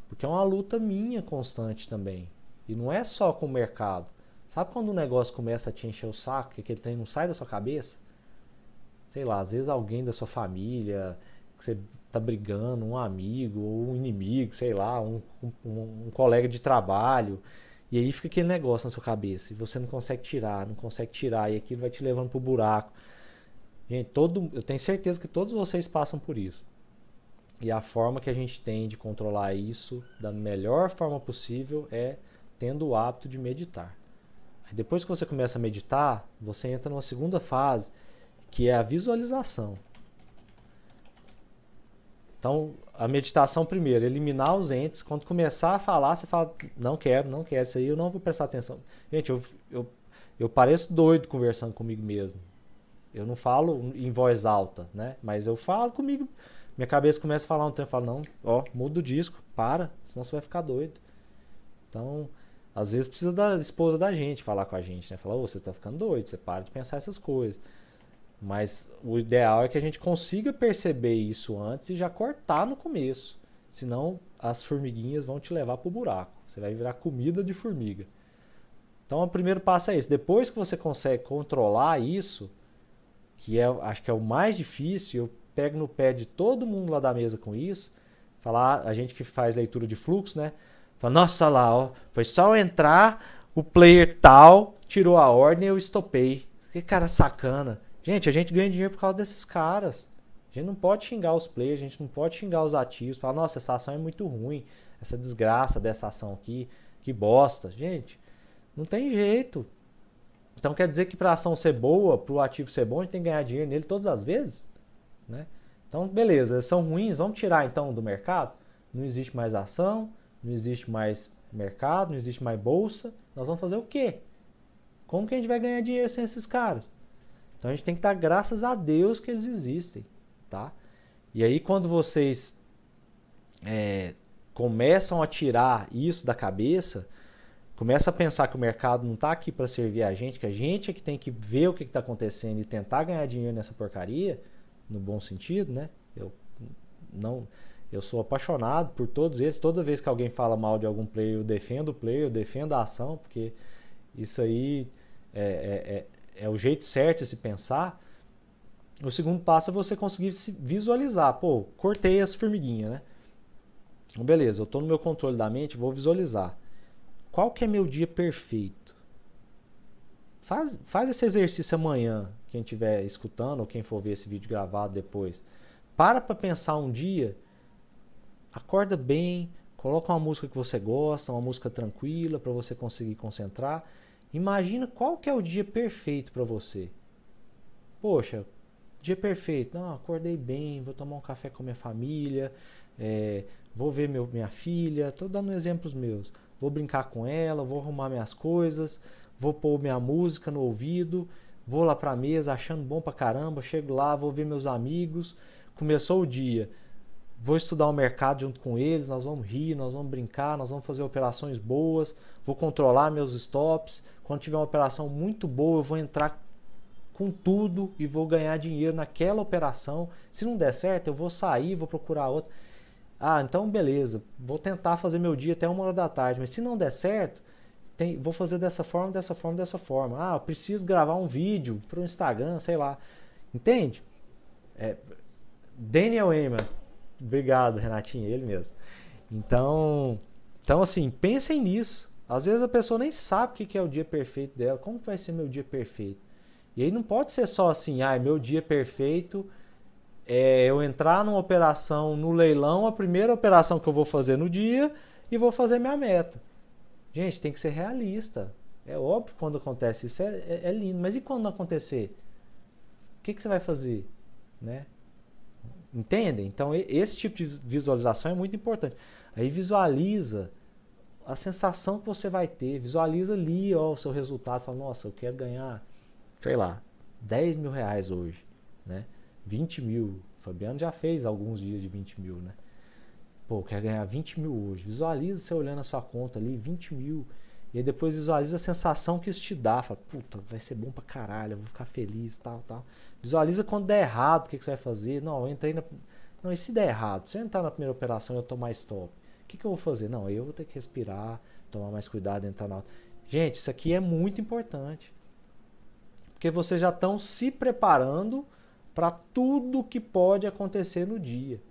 Porque é uma luta minha constante também. E não é só com o mercado. Sabe quando o negócio começa a te encher o saco, que aquele trem não sai da sua cabeça? Sei lá, às vezes alguém da sua família, que você tá brigando, um amigo ou um inimigo, sei lá, um, um, um colega de trabalho. E aí fica aquele negócio na sua cabeça. E você não consegue tirar, não consegue tirar. E aquilo vai te levando pro buraco. Gente, todo, eu tenho certeza que todos vocês passam por isso. E a forma que a gente tem de controlar isso da melhor forma possível é tendo o hábito de meditar. Depois que você começa a meditar, você entra numa segunda fase, que é a visualização. Então, a meditação primeiro, eliminar os entes. Quando começar a falar, você fala, não quero, não quero isso aí, eu não vou prestar atenção. Gente, eu, eu, eu pareço doido conversando comigo mesmo. Eu não falo em voz alta, né? Mas eu falo comigo. Minha cabeça começa a falar um tempo, eu falo, não, ó, muda o disco, para, senão você vai ficar doido. Então, às vezes precisa da esposa da gente falar com a gente, né? Falar, oh, você tá ficando doido, você para de pensar essas coisas. Mas o ideal é que a gente consiga perceber isso antes e já cortar no começo. Senão as formiguinhas vão te levar pro buraco. Você vai virar comida de formiga. Então o primeiro passo é isso. Depois que você consegue controlar isso, que é, acho que é o mais difícil, eu pego no pé de todo mundo lá da mesa com isso. Falar, a gente que faz leitura de fluxo, né? Fala, nossa lá, ó, foi só entrar, o player tal tirou a ordem e eu estopei. Que cara sacana. Gente, a gente ganha dinheiro por causa desses caras. A gente não pode xingar os players, a gente não pode xingar os ativos. Falar, nossa, essa ação é muito ruim. Essa desgraça dessa ação aqui, que bosta. Gente, não tem jeito. Então quer dizer que para a ação ser boa, para o ativo ser bom, a gente tem que ganhar dinheiro nele todas as vezes? Né? Então, beleza, são ruins, vamos tirar então do mercado? Não existe mais ação, não existe mais mercado, não existe mais bolsa. Nós vamos fazer o quê? Como que a gente vai ganhar dinheiro sem esses caras? Então a gente tem que dar graças a Deus que eles existem, tá? E aí quando vocês é, começam a tirar isso da cabeça, começa a pensar que o mercado não está aqui para servir a gente, que a gente é que tem que ver o que está acontecendo e tentar ganhar dinheiro nessa porcaria, no bom sentido, né? Eu não, eu sou apaixonado por todos eles. Toda vez que alguém fala mal de algum player, eu defendo o player, eu defendo a ação, porque isso aí é, é, é, o jeito certo de se pensar. O segundo passo é você conseguir se visualizar. Pô, cortei as formiguinhas, né? Beleza, eu estou no meu controle da mente, vou visualizar. Qual que é meu dia perfeito? Faz, faz esse exercício amanhã, quem estiver escutando ou quem for ver esse vídeo gravado depois. Para para pensar um dia Acorda bem, coloca uma música que você gosta, uma música tranquila para você conseguir concentrar. Imagina qual que é o dia perfeito para você. Poxa, dia perfeito. Não, acordei bem, vou tomar um café com minha família, é, vou ver meu, minha filha. Estou dando exemplos meus. Vou brincar com ela, vou arrumar minhas coisas, vou pôr minha música no ouvido, vou lá para a mesa achando bom para caramba. Chego lá, vou ver meus amigos. Começou o dia vou estudar o mercado junto com eles, nós vamos rir, nós vamos brincar, nós vamos fazer operações boas, vou controlar meus stops. Quando tiver uma operação muito boa, eu vou entrar com tudo e vou ganhar dinheiro naquela operação. Se não der certo, eu vou sair, vou procurar outra. Ah, então beleza, vou tentar fazer meu dia até uma hora da tarde, mas se não der certo, tem, vou fazer dessa forma, dessa forma, dessa forma. Ah, eu preciso gravar um vídeo para o Instagram, sei lá. Entende? É, Daniel Eman, Obrigado, Renatinho, ele mesmo. Então, então assim, pensem nisso. Às vezes a pessoa nem sabe o que é o dia perfeito dela. Como vai ser meu dia perfeito? E aí não pode ser só assim, ah, meu dia perfeito é eu entrar numa operação no leilão, a primeira operação que eu vou fazer no dia e vou fazer minha meta. Gente, tem que ser realista. É óbvio quando acontece isso é, é, é lindo, mas e quando não acontecer? O que, que você vai fazer? Né? Entendem? Então, esse tipo de visualização é muito importante. Aí visualiza a sensação que você vai ter. Visualiza ali ó, o seu resultado. Fala, nossa, eu quero ganhar, sei lá, 10 mil reais hoje. Né? 20 mil. O Fabiano já fez alguns dias de 20 mil, né? Pô, eu quero ganhar 20 mil hoje. Visualiza você olhando a sua conta ali, 20 mil. E aí depois visualiza a sensação que isso te dá. Fala, puta, vai ser bom pra caralho, eu vou ficar feliz tal, tal. Visualiza quando der errado, o que, que você vai fazer. Não, eu entrei na. Não, e se der errado? Se eu entrar na primeira operação e eu tomar stop, o que, que eu vou fazer? Não, eu vou ter que respirar, tomar mais cuidado, entrar na. Gente, isso aqui é muito importante. Porque vocês já estão se preparando para tudo que pode acontecer no dia.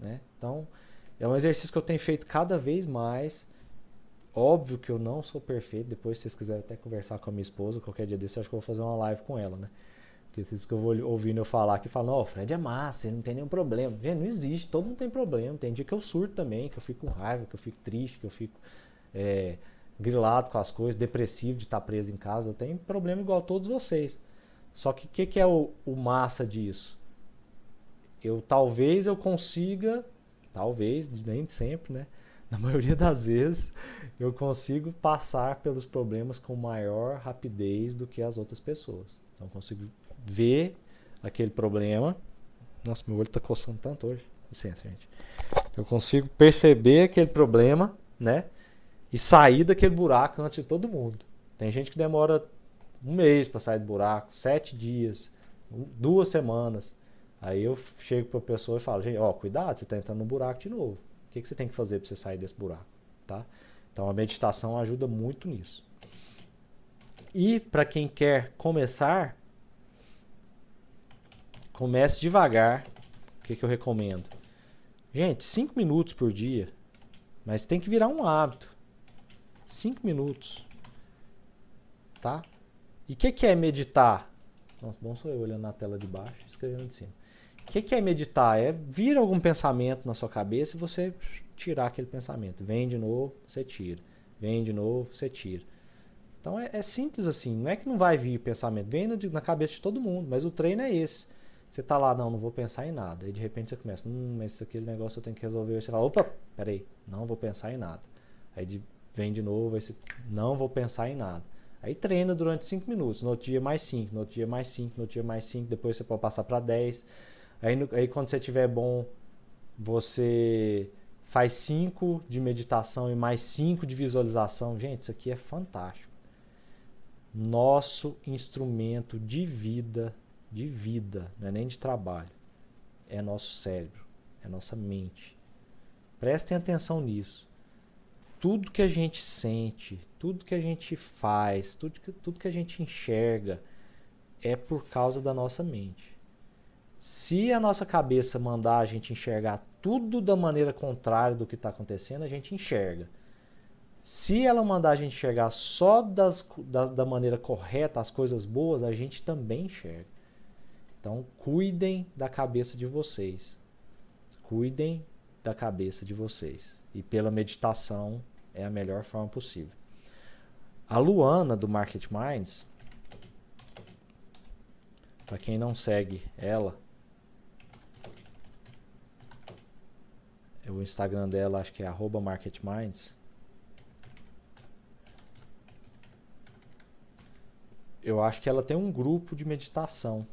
Né? Então, é um exercício que eu tenho feito cada vez mais. Óbvio que eu não sou perfeito. Depois, se vocês quiserem até conversar com a minha esposa, qualquer dia desse, eu acho que eu vou fazer uma live com ela, né? Porque vocês vou ouvindo eu falar que falam, ó, oh, Fred é massa, ele não tem nenhum problema. Gente, não existe, todo mundo tem problema. Tem dia que eu surto também, que eu fico com raiva, que eu fico triste, que eu fico é, grilado com as coisas, depressivo de estar preso em casa. Eu tenho problema igual a todos vocês. Só que o que, que é o, o massa disso? Eu talvez eu consiga, talvez, nem sempre, né? Na maioria das vezes, eu consigo passar pelos problemas com maior rapidez do que as outras pessoas. Então, consigo ver aquele problema. Nossa, meu olho está coçando tanto hoje. Licença, gente. Eu consigo perceber aquele problema, né? E sair daquele buraco antes de todo mundo. Tem gente que demora um mês para sair do buraco, sete dias, duas semanas. Aí eu chego para a pessoa e falo, gente, ó, cuidado, você está entrando no buraco de novo que, que você tem que fazer para você sair desse buraco, tá? Então a meditação ajuda muito nisso. E para quem quer começar, comece devagar. O que, que eu recomendo? Gente, 5 minutos por dia. Mas tem que virar um hábito. 5 minutos. Tá? E o que, que é meditar? Nossa, bom sou eu olhando na tela de baixo e escrevendo de cima. O que, que é meditar? É vir algum pensamento na sua cabeça e você tirar aquele pensamento. Vem de novo, você tira. Vem de novo, você tira. Então é, é simples assim. Não é que não vai vir pensamento. Vem no, na cabeça de todo mundo. Mas o treino é esse. Você tá lá, não, não vou pensar em nada. Aí de repente você começa, hum, mas aquele negócio eu tenho que resolver. Você fala, opa, peraí, não vou pensar em nada. Aí de, vem de novo, aí você, não vou pensar em nada. Aí treina durante 5 minutos, no outro dia mais 5, no outro dia mais 5, no outro dia mais 5, depois você pode passar para 10. Aí, aí quando você tiver bom, você faz 5 de meditação e mais 5 de visualização. Gente, isso aqui é fantástico. Nosso instrumento de vida de vida, não é nem de trabalho. É nosso cérebro, é nossa mente. Prestem atenção nisso. Tudo que a gente sente, tudo que a gente faz, tudo que, tudo que a gente enxerga é por causa da nossa mente. Se a nossa cabeça mandar a gente enxergar tudo da maneira contrária do que está acontecendo, a gente enxerga. Se ela mandar a gente enxergar só das, da, da maneira correta as coisas boas, a gente também enxerga. Então, cuidem da cabeça de vocês. Cuidem da cabeça de vocês. E pela meditação é a melhor forma possível. A Luana do Market Minds, para quem não segue ela, o Instagram dela acho que é @marketminds. Eu acho que ela tem um grupo de meditação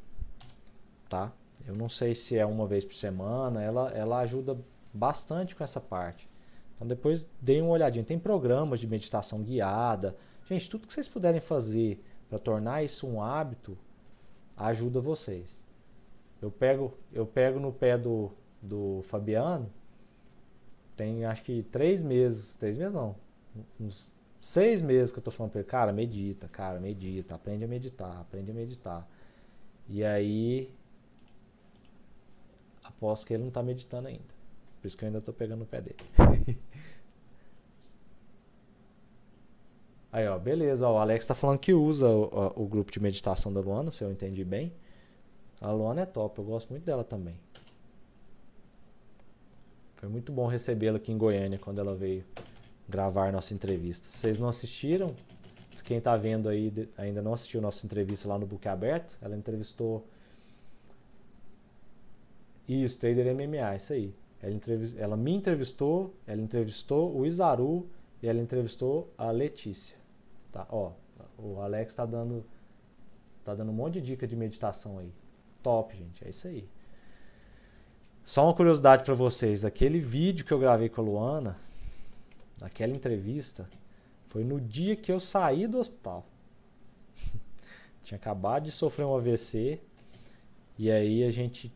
tá? Eu não sei se é uma vez por semana, ela, ela ajuda bastante com essa parte. Então depois deem uma olhadinha. Tem programas de meditação guiada. Gente, tudo que vocês puderem fazer para tornar isso um hábito ajuda vocês. Eu pego, eu pego no pé do, do Fabiano, tem acho que três meses, três meses não, uns seis meses que eu tô falando para ele, cara, medita, cara, medita, aprende a meditar, aprende a meditar. E aí aposto que ele não está meditando ainda. Por isso que eu ainda estou pegando o pé dele. Aí, ó, beleza. Ó, o Alex está falando que usa o, o, grupo de meditação da Luana, se eu entendi bem. A Luana é top, eu gosto muito dela também. Foi muito bom recebê-la aqui em Goiânia quando ela veio gravar nossa entrevista. Se vocês não assistiram, quem está vendo aí ainda não assistiu nossa entrevista lá no Book Aberto, ela entrevistou isso, Trader MMA, isso aí. Ela, ela me entrevistou, ela entrevistou o Isaru e ela entrevistou a Letícia. Tá? Ó, o Alex tá dando tá dando um monte de dica de meditação aí. Top, gente, é isso aí. Só uma curiosidade para vocês, aquele vídeo que eu gravei com a Luana, aquela entrevista, foi no dia que eu saí do hospital. Tinha acabado de sofrer um AVC e aí a gente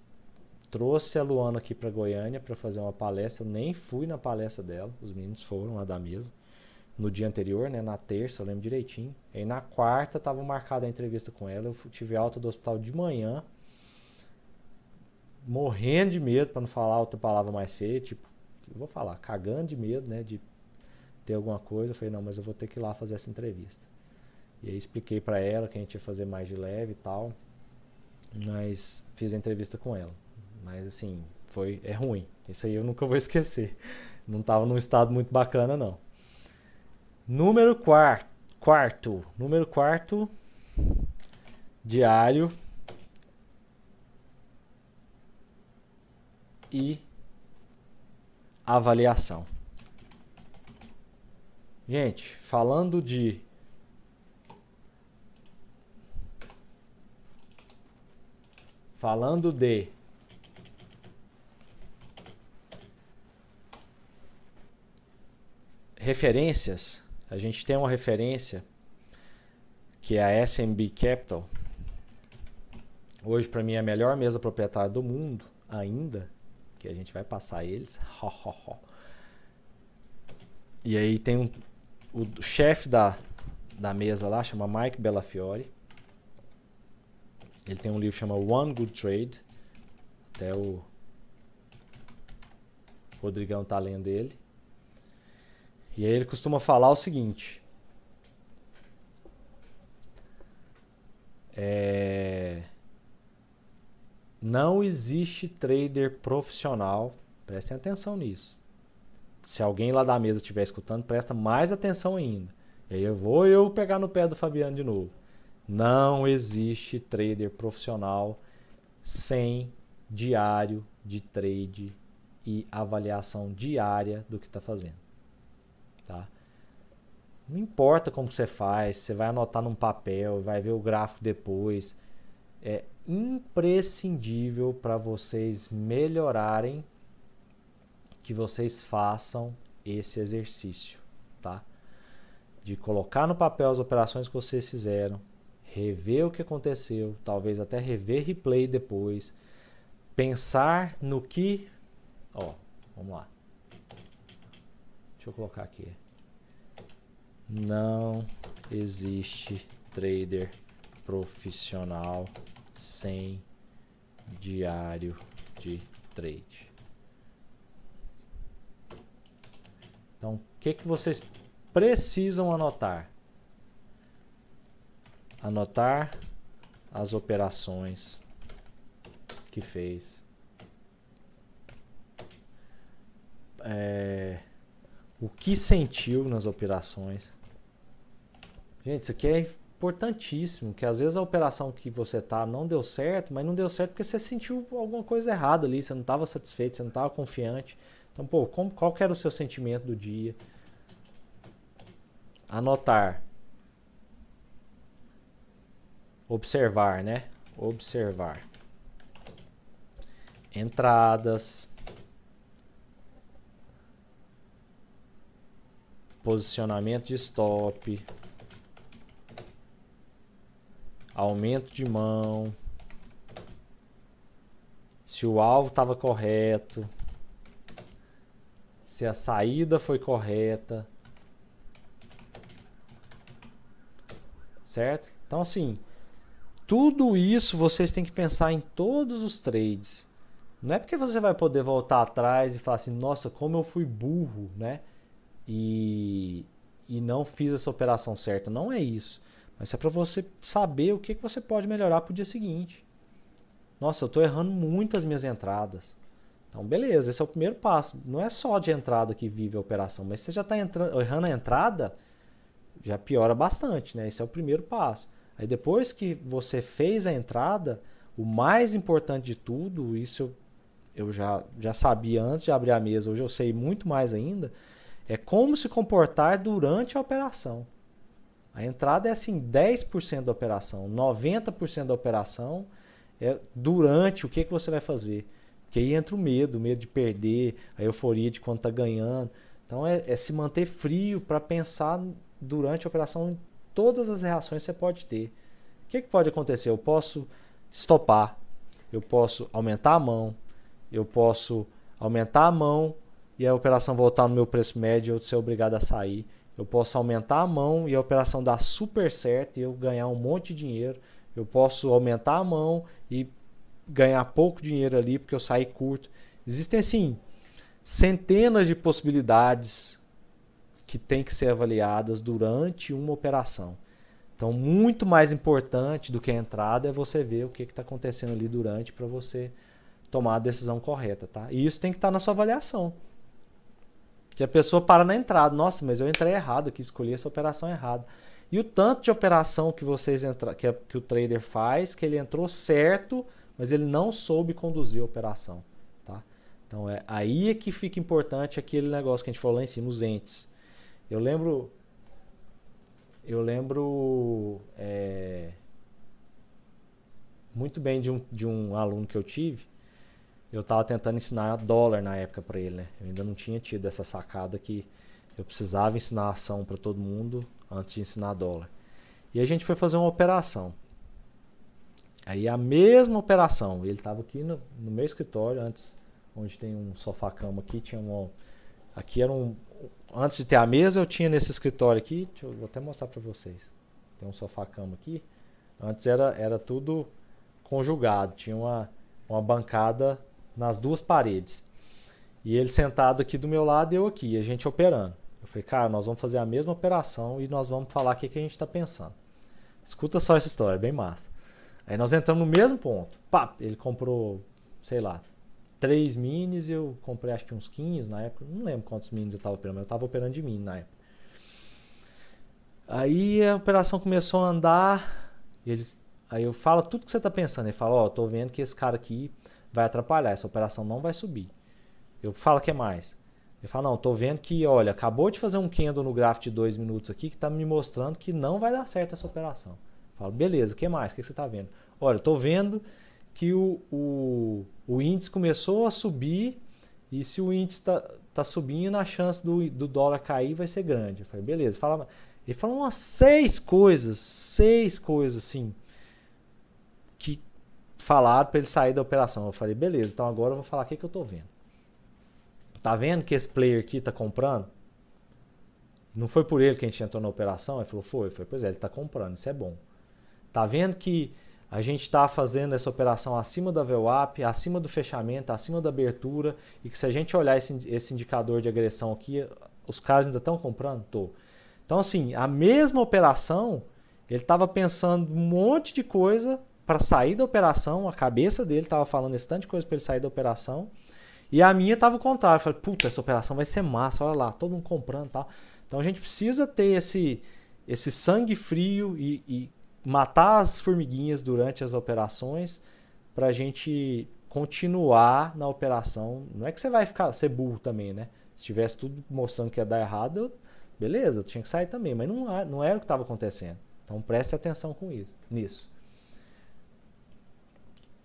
trouxe a Luana aqui para Goiânia para fazer uma palestra. Eu nem fui na palestra dela, os meninos foram lá da mesa. No dia anterior, né, na terça, eu lembro direitinho. E na quarta estava marcada a entrevista com ela. Eu tive alta do hospital de manhã, morrendo de medo, para não falar outra palavra mais feia, tipo, vou falar, cagando de medo, né, de ter alguma coisa. Eu falei, não, mas eu vou ter que ir lá fazer essa entrevista. E aí expliquei para ela que a gente ia fazer mais de leve e tal. Mas fiz a entrevista com ela. Mas assim, foi é ruim. Isso aí eu nunca vou esquecer. Não estava num estado muito bacana não. Número quarto, quarto, número quarto diário e avaliação. Gente, falando de falando de referências, a gente tem uma referência que é a SMB Capital. Hoje, para mim, é a melhor mesa proprietária do mundo, ainda, que a gente vai passar eles. e aí tem um, o chefe da, da mesa lá, chama Mike Bellafiore. Ele tem um livro chama One Good Trade. Até o Rodrigão tá lendo ele. E aí ele costuma falar o seguinte. É... Não existe trader profissional. Prestem atenção nisso. Se alguém lá da mesa estiver escutando, presta mais atenção ainda. E aí eu vou eu pegar no pé do Fabiano de novo. Não existe trader profissional sem diário de trade e avaliação diária do que está fazendo. Tá? Não importa como você faz, você vai anotar num papel, vai ver o gráfico depois. É imprescindível para vocês melhorarem que vocês façam esse exercício, tá? De colocar no papel as operações que vocês fizeram, rever o que aconteceu, talvez até rever replay depois, pensar no que, ó, vamos lá. Deixa eu colocar aqui. Não existe trader profissional sem diário de trade. Então, o que, que vocês precisam anotar? Anotar as operações que fez. É, o que sentiu nas operações. Gente, isso aqui é importantíssimo, que às vezes a operação que você tá não deu certo, mas não deu certo porque você sentiu alguma coisa errada ali, você não estava satisfeito, você não estava confiante. Então, pô, como, qual que era o seu sentimento do dia? Anotar. Observar, né? Observar entradas, posicionamento de stop, aumento de mão, se o alvo estava correto, se a saída foi correta, certo? Então assim, tudo isso vocês têm que pensar em todos os trades. Não é porque você vai poder voltar atrás e falar assim, nossa, como eu fui burro, né? E, e não fiz essa operação certa. Não é isso. Mas é para você saber o que, que você pode melhorar para o dia seguinte. Nossa, eu estou errando muitas minhas entradas. Então, beleza, esse é o primeiro passo. Não é só de entrada que vive a operação, mas você já está errando a entrada, já piora bastante, né? Esse é o primeiro passo. Aí depois que você fez a entrada, o mais importante de tudo, isso eu eu já, já sabia antes de abrir a mesa, hoje eu sei muito mais ainda, é como se comportar durante a operação. A entrada é assim 10% da operação, 90% da operação é durante o que, que você vai fazer. Porque aí entra o medo, o medo de perder, a euforia de quando está ganhando. Então é, é se manter frio para pensar durante a operação em todas as reações que você pode ter. O que, que pode acontecer? Eu posso estopar, eu posso aumentar a mão, eu posso aumentar a mão e a operação voltar no meu preço médio e eu ser obrigado a sair. Eu posso aumentar a mão e a operação dar super certo e eu ganhar um monte de dinheiro. Eu posso aumentar a mão e ganhar pouco dinheiro ali porque eu saí curto. Existem assim centenas de possibilidades que têm que ser avaliadas durante uma operação. Então, muito mais importante do que a entrada é você ver o que está acontecendo ali durante para você tomar a decisão correta, tá? E isso tem que estar tá na sua avaliação. Que a pessoa para na entrada, nossa, mas eu entrei errado aqui, escolhi essa operação errada. E o tanto de operação que vocês entra, que, que o trader faz, que ele entrou certo, mas ele não soube conduzir a operação, tá? Então é aí é que fica importante aquele negócio que a gente falou lá em cima, os entes. Eu lembro, eu lembro é, muito bem de um, de um aluno que eu tive eu estava tentando ensinar dólar na época para ele, né? Eu ainda não tinha tido essa sacada que eu precisava ensinar ação para todo mundo antes de ensinar dólar. E a gente foi fazer uma operação. Aí a mesma operação, ele estava aqui no, no, meu escritório antes, onde tem um sofá-cama aqui, tinha um aqui era um antes de ter a mesa, eu tinha nesse escritório aqui, eu, vou até mostrar para vocês. Tem um sofá-cama aqui. Antes era, era tudo conjugado, tinha uma, uma bancada nas duas paredes. E ele sentado aqui do meu lado e eu aqui, a gente operando. Eu falei, cara, nós vamos fazer a mesma operação e nós vamos falar o que, que a gente está pensando. Escuta só essa história, é bem massa. Aí nós entramos no mesmo ponto. Pá, ele comprou, sei lá, três minis, eu comprei acho que uns 15 na época. Não lembro quantos minis eu estava operando, mas eu estava operando de mini na época. Aí a operação começou a andar. Ele, aí eu falo tudo que você está pensando. Ele fala: Ó, oh, tô vendo que esse cara aqui vai atrapalhar, essa operação não vai subir. Eu falo que é mais. Ele fala: Não, tô vendo que, olha, acabou de fazer um candle no gráfico de dois minutos aqui que está me mostrando que não vai dar certo essa operação. Eu falo: Beleza, o que mais? O que você está vendo? Olha, tô vendo que o, o, o índice começou a subir e se o índice está tá subindo, a chance do, do dólar cair vai ser grande. Eu beleza. Fala, ele falou umas seis coisas, seis coisas assim, falaram para ele sair da operação. Eu falei, beleza, então agora eu vou falar o que, que eu estou vendo. Tá vendo que esse player aqui está comprando? Não foi por ele que a gente entrou na operação? Ele falou, foi. Foi, pois é, ele está comprando, isso é bom. Tá vendo que a gente está fazendo essa operação acima da VWAP, acima do fechamento, acima da abertura, e que se a gente olhar esse, esse indicador de agressão aqui, os caras ainda estão comprando? Tô. Então, assim, a mesma operação, ele estava pensando um monte de coisa para sair da operação, a cabeça dele estava falando esse tanto de coisa para ele sair da operação, e a minha estava o contrário. Eu falei, puta, essa operação vai ser massa, olha lá, todo mundo comprando e tal. Então a gente precisa ter esse, esse sangue frio e, e matar as formiguinhas durante as operações para a gente continuar na operação. Não é que você vai ficar ser burro também, né? Se tivesse tudo mostrando que ia dar errado, beleza, eu tinha que sair também, mas não, não era o que estava acontecendo. Então preste atenção com isso, nisso.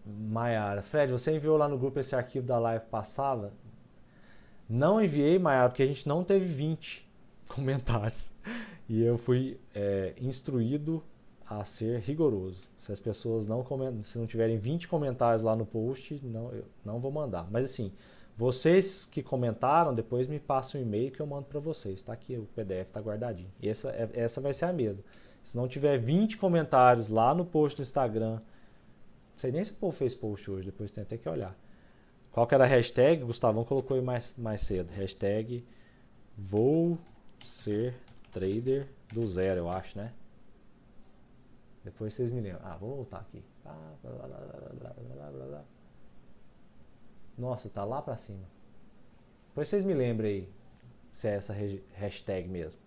Maiara, Fred, você enviou lá no grupo esse arquivo da live passada? Não enviei, Maiara, porque a gente não teve 20 comentários. E eu fui é, instruído a ser rigoroso. Se as pessoas não comentam, se não tiverem 20 comentários lá no post, não, eu não vou mandar. Mas assim, vocês que comentaram, depois me passam um e-mail que eu mando para vocês. Está aqui o PDF, está guardadinho. Essa, é, essa vai ser a mesma. Se não tiver 20 comentários lá no post do Instagram, sei nem se o povo fez post hoje, depois tem até que olhar. Qual que era a hashtag? Gustavão colocou aí mais, mais cedo. Hashtag vou ser trader do zero, eu acho, né? Depois vocês me lembram. Ah, vou voltar aqui. Nossa, tá lá pra cima. Depois vocês me lembrem aí se é essa hashtag mesmo.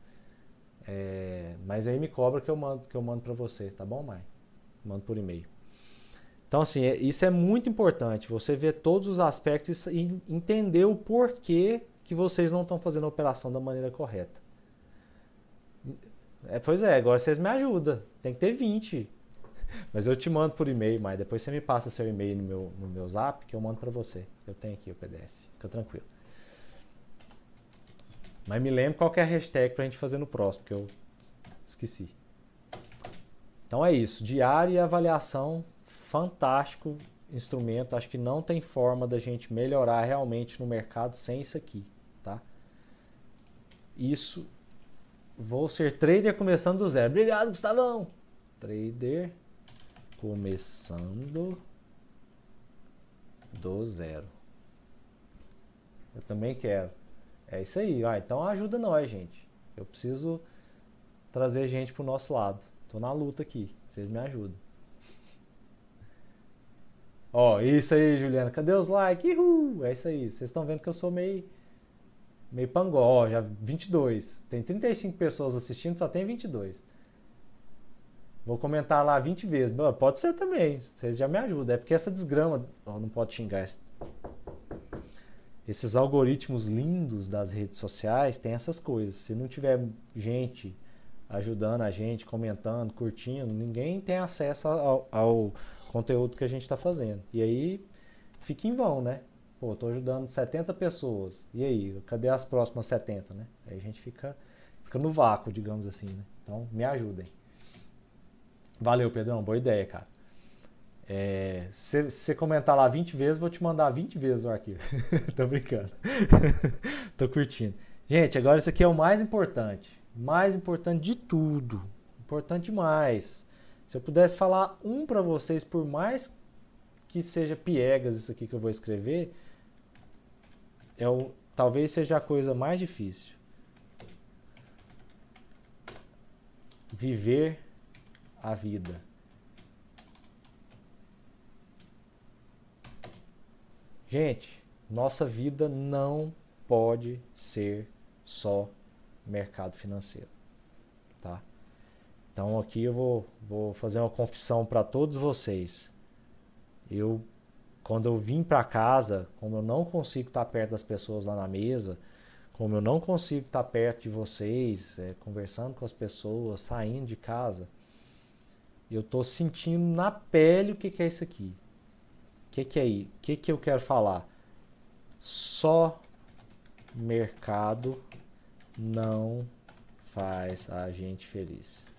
É, mas aí me cobra que eu mando, que eu mando para você, tá bom, mãe? Mando por e-mail. Então, assim, é, isso é muito importante. Você ver todos os aspectos e entender o porquê que vocês não estão fazendo a operação da maneira correta. É, pois é, agora vocês me ajudam. Tem que ter 20. Mas eu te mando por e-mail, mas depois você me passa seu e-mail no meu, no meu zap que eu mando para você. Eu tenho aqui o PDF. Fica tranquilo. Mas me lembre qual é a hashtag pra gente fazer no próximo, que eu esqueci. Então é isso. Diário e avaliação, fantástico instrumento. Acho que não tem forma da gente melhorar realmente no mercado sem isso aqui, tá? Isso Vou ser trader começando do zero. Obrigado, Gustavão. Trader começando do zero. Eu também quero. É isso aí. Ah, então ajuda nós, gente. Eu preciso trazer gente pro nosso lado. Tô na luta aqui. Vocês me ajudam. Ó, isso aí, Juliana. Cadê os likes? Uhul! É isso aí. Vocês estão vendo que eu sou meio meio pangó, ó, já 22. Tem 35 pessoas assistindo, só tem 22. Vou comentar lá 20 vezes. Pode ser também, vocês já me ajudam. É porque essa desgrama, ó, não pode xingar. Esses algoritmos lindos das redes sociais tem essas coisas. Se não tiver gente ajudando a gente, comentando, curtindo, ninguém tem acesso ao, ao conteúdo que a gente está fazendo. E aí fica em vão, né? Pô, tô ajudando 70 pessoas. E aí, cadê as próximas 70, né? Aí a gente fica, fica no vácuo, digamos assim, né? Então, me ajudem. Valeu, Pedrão. Boa ideia, cara. É, se você comentar lá 20 vezes, vou te mandar 20 vezes o arquivo. Tô brincando. Tô curtindo. Gente, agora isso aqui é o mais importante. Mais importante de tudo. Importante demais. Se eu pudesse falar um para vocês, por mais que seja piegas isso aqui que eu vou escrever, é o, talvez seja a coisa mais difícil. Viver a vida. Gente, nossa vida não pode ser só mercado financeiro, tá? Então aqui eu vou, vou fazer uma confissão para todos vocês. Eu quando eu vim para casa, como eu não consigo estar perto das pessoas lá na mesa, como eu não consigo estar perto de vocês, é, conversando com as pessoas, saindo de casa, eu estou sentindo na pele o que, que é isso aqui. O que, que é aí? O que, que eu quero falar? Só mercado não faz a gente feliz.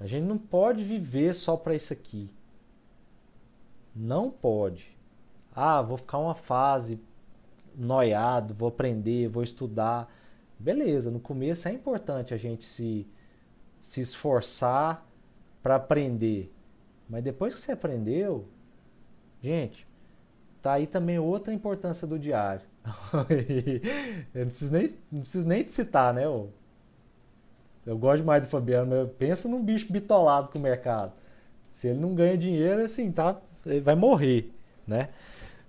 A gente não pode viver só para isso aqui. Não pode. Ah, vou ficar uma fase noiado, vou aprender, vou estudar. Beleza, no começo é importante a gente se, se esforçar para aprender. Mas depois que você aprendeu, gente, tá aí também outra importância do diário. eu não preciso nem, não preciso nem te citar, né? Eu gosto demais do Fabiano, mas pensa num bicho bitolado com o mercado. Se ele não ganha dinheiro, assim, tá, ele vai morrer, né?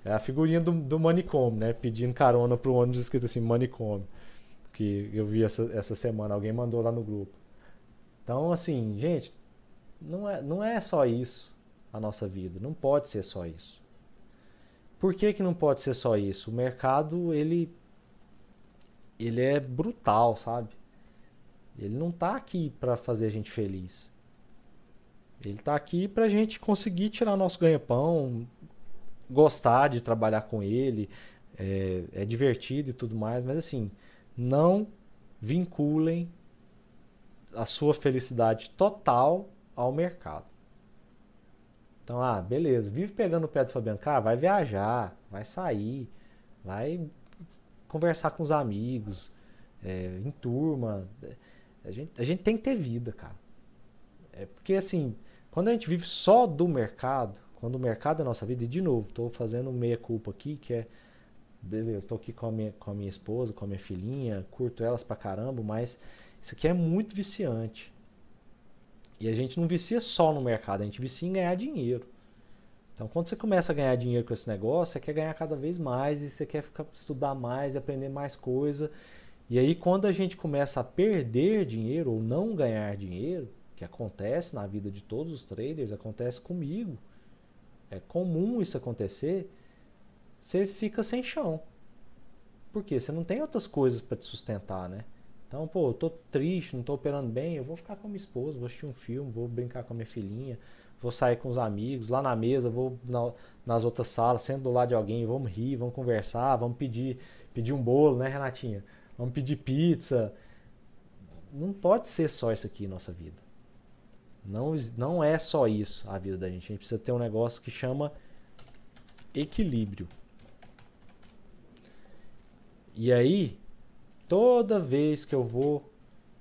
É a figurinha do, do manicômio, né? Pedindo carona pro ônibus escrito assim, manicômio. Que eu vi essa, essa semana, alguém mandou lá no grupo. Então, assim, gente, não é, não é só isso a nossa vida. Não pode ser só isso. Por que, que não pode ser só isso? O mercado, ele, ele é brutal, sabe? Ele não está aqui para fazer a gente feliz. Ele está aqui para a gente conseguir tirar nosso ganha-pão, gostar de trabalhar com ele, é, é divertido e tudo mais, mas assim, não vinculem a sua felicidade total ao mercado. Então, ah, beleza, vive pegando o pé do Fabiano, cara, vai viajar, vai sair, vai conversar com os amigos, é, em turma. A gente, a gente tem que ter vida, cara. É porque assim, quando a gente vive só do mercado, quando o mercado é nossa vida, e de novo, estou fazendo meia culpa aqui, que é, beleza, estou aqui com a, minha, com a minha esposa, com a minha filhinha, curto elas pra caramba, mas isso aqui é muito viciante. E a gente não vicia só no mercado, a gente vicia em ganhar dinheiro. Então, quando você começa a ganhar dinheiro com esse negócio, você quer ganhar cada vez mais e você quer ficar, estudar mais e aprender mais coisa. E aí, quando a gente começa a perder dinheiro ou não ganhar dinheiro, que acontece na vida de todos os traders, acontece comigo. É comum isso acontecer. Você fica sem chão. Por quê? Você não tem outras coisas para te sustentar, né? Então, pô, eu tô triste, não tô operando bem, eu vou ficar com a minha esposa, vou assistir um filme, vou brincar com a minha filhinha, vou sair com os amigos, lá na mesa, vou na, nas outras salas, sendo do lado de alguém, vamos rir, vamos conversar, vamos pedir, pedir um bolo, né, Renatinha? Vamos pedir pizza. Não pode ser só isso aqui nossa vida. Não, não é só isso a vida da gente. A gente precisa ter um negócio que chama equilíbrio. E aí, toda vez que eu vou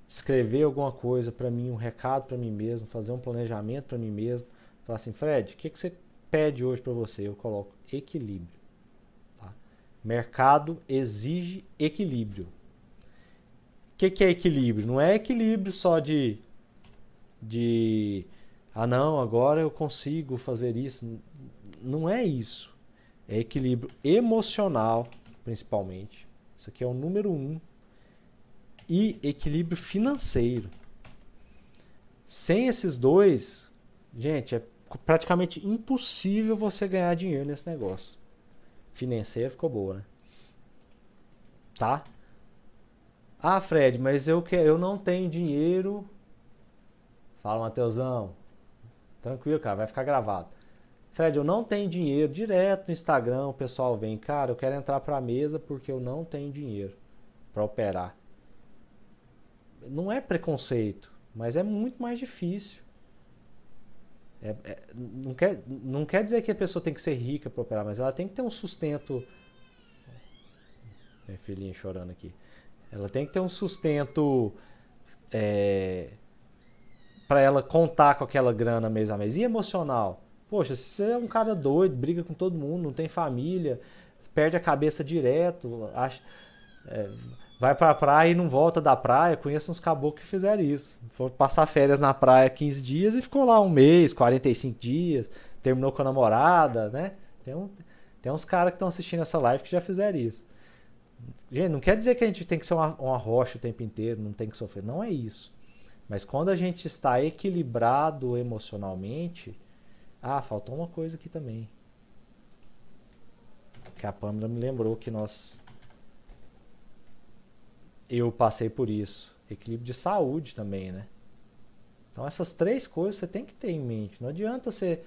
escrever alguma coisa para mim, um recado para mim mesmo, fazer um planejamento para mim mesmo, falar assim, Fred, o que, que você pede hoje para você? Eu coloco equilíbrio. Tá? Mercado exige equilíbrio. Que, que é equilíbrio? Não é equilíbrio só de de ah não, agora eu consigo fazer isso. Não é isso. É equilíbrio emocional, principalmente. Isso aqui é o número um. E equilíbrio financeiro. Sem esses dois, gente, é praticamente impossível você ganhar dinheiro nesse negócio. Financeiro ficou boa, né? Tá? Ah, Fred, mas eu, que, eu não tenho dinheiro Fala, Mateusão. Tranquilo, cara, vai ficar gravado. Fred, eu não tenho dinheiro. Direto no Instagram o pessoal vem, cara, eu quero entrar para a mesa porque eu não tenho dinheiro para operar. Não é preconceito, mas é muito mais difícil. É, é, não, quer, não quer dizer que a pessoa tem que ser rica para operar, mas ela tem que ter um sustento. Minha filhinha chorando aqui. Ela tem que ter um sustento é, para ela contar com aquela grana mês a mês. E emocional? Poxa, se você é um cara doido, briga com todo mundo, não tem família, perde a cabeça direto, acha, é, vai pra praia e não volta da praia. Conheço uns caboclos que fizeram isso. Foram passar férias na praia 15 dias e ficou lá um mês, 45 dias, terminou com a namorada, né? Tem, um, tem uns caras que estão assistindo essa live que já fizeram isso. Gente, não quer dizer que a gente tem que ser uma, uma rocha o tempo inteiro, não tem que sofrer. Não é isso. Mas quando a gente está equilibrado emocionalmente. Ah, faltou uma coisa aqui também. Que a Pamela me lembrou que nós. Eu passei por isso. Equilíbrio de saúde também, né? Então essas três coisas você tem que ter em mente. Não adianta você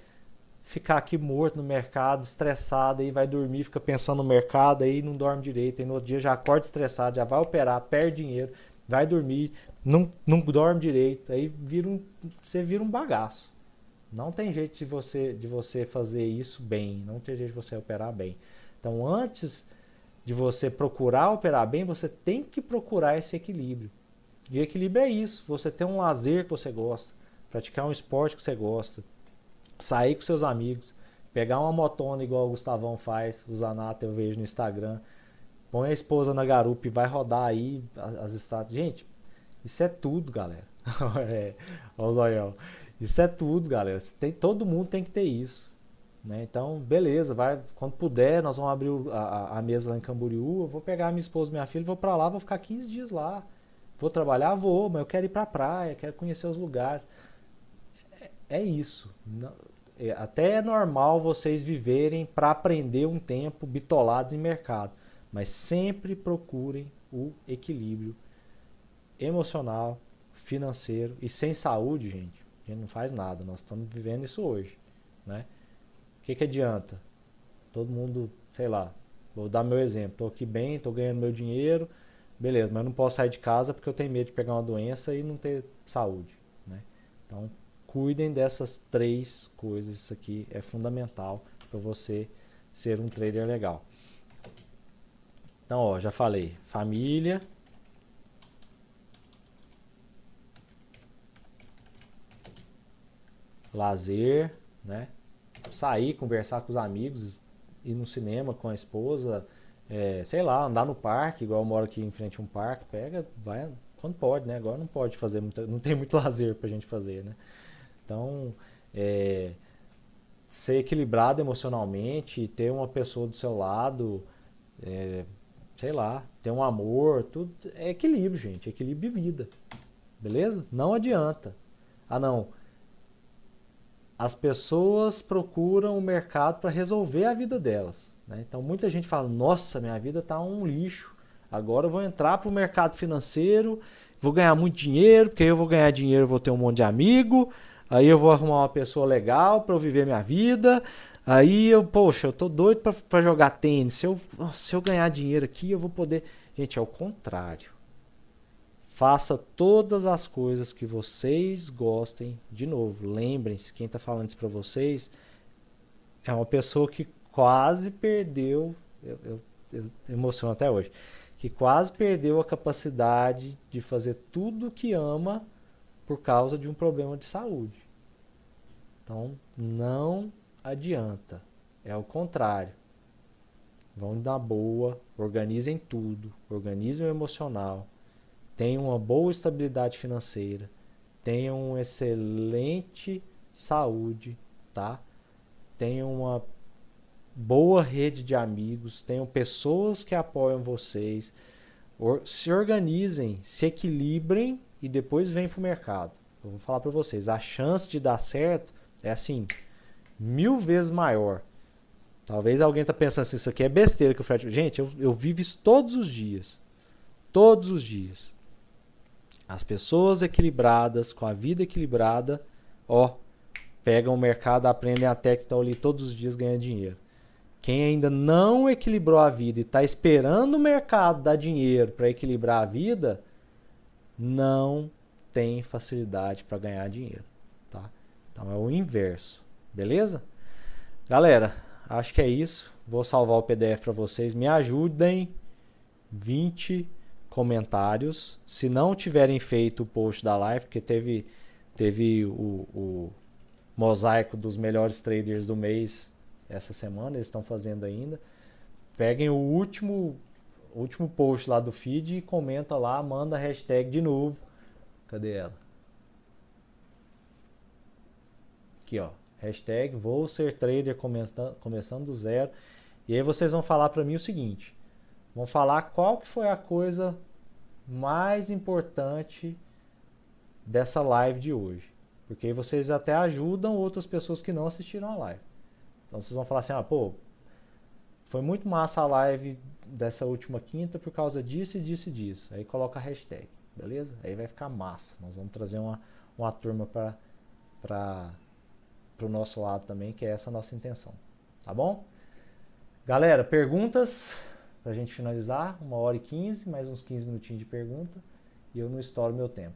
ficar aqui morto no mercado, estressado, aí vai dormir, fica pensando no mercado, aí não dorme direito, aí no outro dia já acorda estressado, já vai operar, perde dinheiro, vai dormir, não, não dorme direito, aí vira um, você vira um bagaço. Não tem jeito de você, de você fazer isso bem, não tem jeito de você operar bem. Então, antes de você procurar operar bem, você tem que procurar esse equilíbrio. E equilíbrio é isso: você ter um lazer que você gosta, praticar um esporte que você gosta, sair com seus amigos, pegar uma motona igual o Gustavão faz, o Zanata eu vejo no Instagram, põe a esposa na garupa e vai rodar aí as estátuas. Gente, isso é tudo, galera. é, olha o zoião. Isso é tudo, galera. Tem, todo mundo tem que ter isso. Né? Então, beleza, vai, quando puder, nós vamos abrir a, a, mesa lá em Camboriú. Eu vou pegar minha esposa minha filha, vou para lá, vou ficar 15 dias lá. Vou trabalhar, vou, mas eu quero ir para a praia, quero conhecer os lugares é isso. É, até é normal vocês viverem para aprender um tempo bitolados em mercado, mas sempre procurem o equilíbrio emocional, financeiro e sem saúde, gente, a gente não faz nada. Nós estamos vivendo isso hoje, né? O que, que adianta? Todo mundo, sei lá, vou dar meu exemplo. Estou aqui bem, estou ganhando meu dinheiro, beleza, mas não posso sair de casa porque eu tenho medo de pegar uma doença e não ter saúde, né? Então cuidem dessas três coisas. Isso aqui é fundamental para você ser um trader legal. Então, ó, já falei, família, lazer, né? Sair, conversar com os amigos, ir no cinema com a esposa, é, sei lá, andar no parque, igual eu moro aqui em frente a um parque, pega, vai quando pode, né? Agora não pode fazer, muita, não tem muito lazer pra gente fazer, né? Então, é, ser equilibrado emocionalmente, ter uma pessoa do seu lado, é, sei lá, ter um amor, tudo é equilíbrio, gente, equilíbrio de vida. Beleza? Não adianta. Ah, não. As pessoas procuram o mercado para resolver a vida delas. Né? Então muita gente fala: Nossa, minha vida está um lixo. Agora eu vou entrar para o mercado financeiro, vou ganhar muito dinheiro, porque eu vou ganhar dinheiro, vou ter um monte de amigo, Aí eu vou arrumar uma pessoa legal para eu viver minha vida. Aí eu, poxa, eu tô doido para jogar tênis. Se eu, se eu ganhar dinheiro aqui, eu vou poder. Gente, é o contrário. Faça todas as coisas que vocês gostem. De novo, lembrem-se, quem está falando isso para vocês é uma pessoa que quase perdeu. Eu, eu, eu emociono até hoje. Que quase perdeu a capacidade de fazer tudo que ama por causa de um problema de saúde. Então, não adianta. É o contrário. Vão na boa, organizem tudo, organizem o emocional, tenham uma boa estabilidade financeira, tenham uma excelente saúde, tá? Tenham uma boa rede de amigos, tenham pessoas que apoiam vocês, se organizem, se equilibrem e depois vem para o mercado. Eu vou falar para vocês, a chance de dar certo é assim, mil vezes maior. Talvez alguém está pensando assim, isso aqui é besteira que o Fred. Gente, eu, eu vivo isso todos os dias. Todos os dias. As pessoas equilibradas, com a vida equilibrada, ó, pegam o mercado, aprendem a técnica ali todos os dias ganhando dinheiro. Quem ainda não equilibrou a vida e está esperando o mercado dar dinheiro para equilibrar a vida, não tem facilidade para ganhar dinheiro. Então é o inverso, beleza? Galera, acho que é isso. Vou salvar o PDF para vocês. Me ajudem, 20 comentários. Se não tiverem feito o post da live, porque teve, teve o, o mosaico dos melhores traders do mês essa semana, eles estão fazendo ainda. Peguem o último, último post lá do feed e comenta lá, manda a hashtag de novo. Cadê ela? Aqui, ó. Hashtag vou ser trader começando, começando do zero. E aí vocês vão falar para mim o seguinte. Vão falar qual que foi a coisa mais importante dessa live de hoje. Porque aí vocês até ajudam outras pessoas que não assistiram a live. Então vocês vão falar assim, ah, pô, foi muito massa a live dessa última quinta por causa disso e disso e disso. Aí coloca a hashtag, beleza? Aí vai ficar massa. Nós vamos trazer uma, uma turma para o nosso lado também, que é essa a nossa intenção. Tá bom? Galera, perguntas para a gente finalizar. Uma hora e quinze, mais uns 15 minutinhos de pergunta. E eu não estouro meu tempo.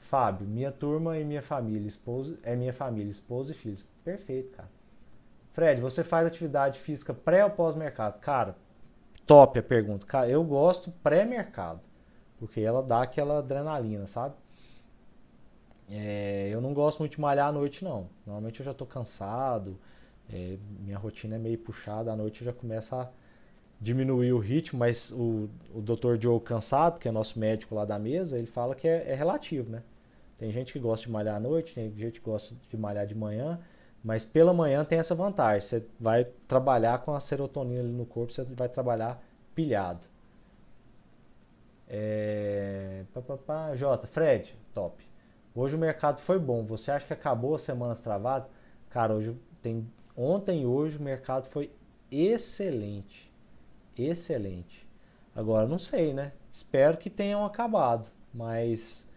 Fábio, minha turma e minha família, esposa, é minha família, esposa e filhos. Perfeito, cara. Fred, você faz atividade física pré ou pós-mercado? Cara, top a pergunta. Cara, eu gosto pré-mercado, porque ela dá aquela adrenalina, sabe? É, eu não gosto muito de malhar à noite, não. Normalmente eu já estou cansado, é, minha rotina é meio puxada, à noite eu já começo a diminuir o ritmo, mas o, o Dr. Joe Cansado, que é nosso médico lá da mesa, ele fala que é, é relativo, né? Tem gente que gosta de malhar à noite, tem gente que gosta de malhar de manhã. Mas pela manhã tem essa vantagem. Você vai trabalhar com a serotonina ali no corpo, você vai trabalhar pilhado. É... Pá, pá, pá. Jota, Fred, top. Hoje o mercado foi bom. Você acha que acabou as semanas travadas? Cara, hoje tem ontem e hoje o mercado foi excelente. Excelente. Agora não sei, né? Espero que tenham acabado, mas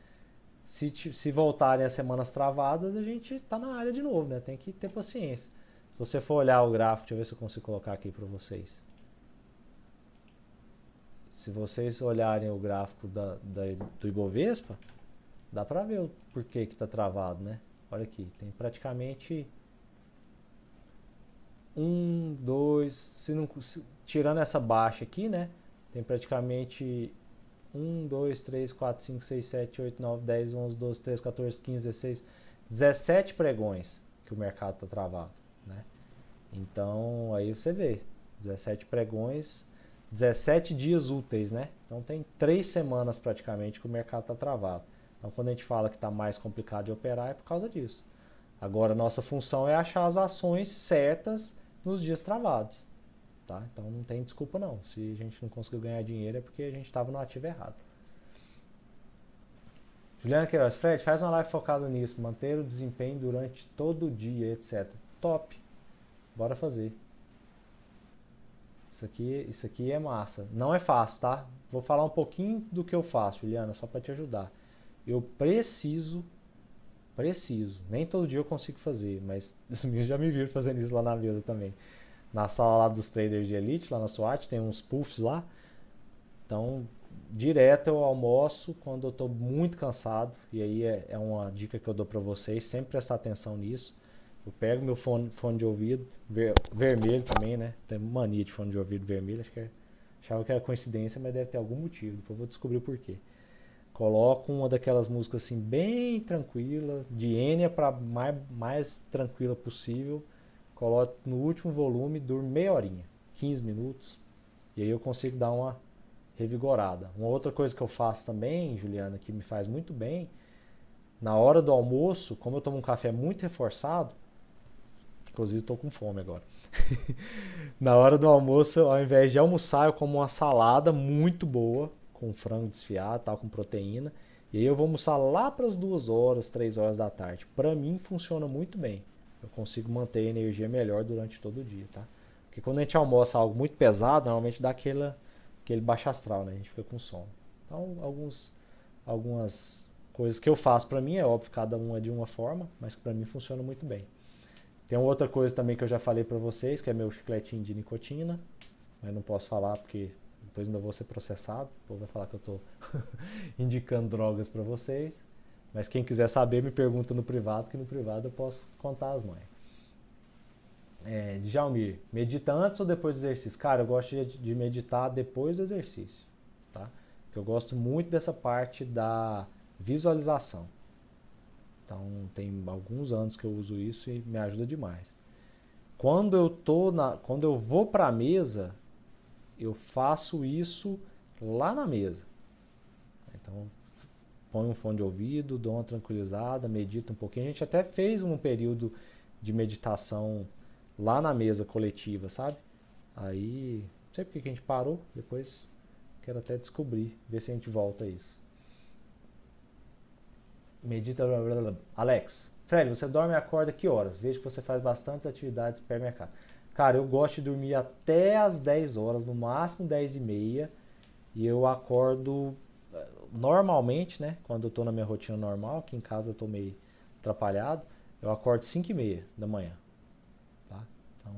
se, se voltarem as semanas travadas, a gente está na área de novo, né? Tem que ter paciência. Se você for olhar o gráfico, deixa eu ver se eu consigo colocar aqui para vocês. Se vocês olharem o gráfico da, da do Ibovespa, dá para ver o porquê que está travado, né? Olha aqui, tem praticamente um, dois, se não, se, tirando essa baixa aqui, né? Tem praticamente 1, 2, 3, 4, 5, 6, 7, 8, 9, 10, 11, 12, 13, 14, 15, 16, 17 pregões que o mercado está travado. Né? Então aí você vê, 17 pregões, 17 dias úteis, né? Então tem três semanas praticamente que o mercado está travado. Então quando a gente fala que está mais complicado de operar é por causa disso. Agora nossa função é achar as ações certas nos dias travados. Tá? Então não tem desculpa não. Se a gente não conseguiu ganhar dinheiro é porque a gente estava no ativo errado. Juliana Queiroz, Fred, faz uma live focada nisso, manter o desempenho durante todo o dia, etc. Top. Bora fazer. Isso aqui, isso aqui é massa. Não é fácil, tá? Vou falar um pouquinho do que eu faço, Juliana, só para te ajudar. Eu preciso, preciso. Nem todo dia eu consigo fazer, mas os meus já me viram fazendo isso lá na mesa também na sala lá dos traders de elite, lá na SWAT, tem uns puffs lá. Então, direto eu almoço quando eu estou muito cansado. E aí é, é, uma dica que eu dou para vocês, sempre prestar atenção nisso. Eu pego meu fone, fone de ouvido, ver, vermelho também, né? Tem mania de fone de ouvido vermelho, acho que é, achava que era coincidência, mas deve ter algum motivo. Depois eu vou descobrir o porquê. Coloco uma daquelas músicas assim, bem tranquila, de Enya para mais, mais tranquila possível coloco no último volume, durmo meia horinha, 15 minutos, e aí eu consigo dar uma revigorada. Uma outra coisa que eu faço também, Juliana, que me faz muito bem, na hora do almoço, como eu tomo um café muito reforçado, inclusive estou com fome agora. na hora do almoço, ao invés de almoçar, eu como uma salada muito boa, com frango desfiado, tal, com proteína. E aí eu vou almoçar lá para as duas horas, três horas da tarde. Para mim funciona muito bem eu consigo manter a energia melhor durante todo o dia, tá? Porque quando a gente almoça algo muito pesado, normalmente dá aquele, aquele baixo astral, né? A gente fica com sono. Então, alguns, algumas coisas que eu faço para mim, é óbvio, cada uma é de uma forma, mas para mim funciona muito bem. Tem outra coisa também que eu já falei para vocês, que é meu chicletinho de nicotina, mas não posso falar porque depois ainda vou ser processado, o povo vai falar que eu estou indicando drogas para vocês. Mas quem quiser saber, me pergunta no privado, que no privado eu posso contar as mães. É, Djalmir, medita antes ou depois do exercício? Cara, eu gosto de meditar depois do exercício. tá? Eu gosto muito dessa parte da visualização. Então tem alguns anos que eu uso isso e me ajuda demais. Quando eu tô na, quando eu vou para a mesa, eu faço isso lá na mesa. Então põe um fone de ouvido, dou uma tranquilizada, medita um pouquinho. A gente até fez um período de meditação lá na mesa coletiva, sabe? Aí, não sei porque que a gente parou, depois quero até descobrir, ver se a gente volta a isso. Medita. Blá, blá, blá. Alex, Fred, você dorme e acorda que horas? Vejo que você faz bastantes atividades casa. Cara, eu gosto de dormir até as 10 horas, no máximo 10 e meia. E eu acordo normalmente, né? Quando eu tô na minha rotina normal, aqui em casa eu tô meio atrapalhado, eu acordo 5 e meia da manhã. Tá? Então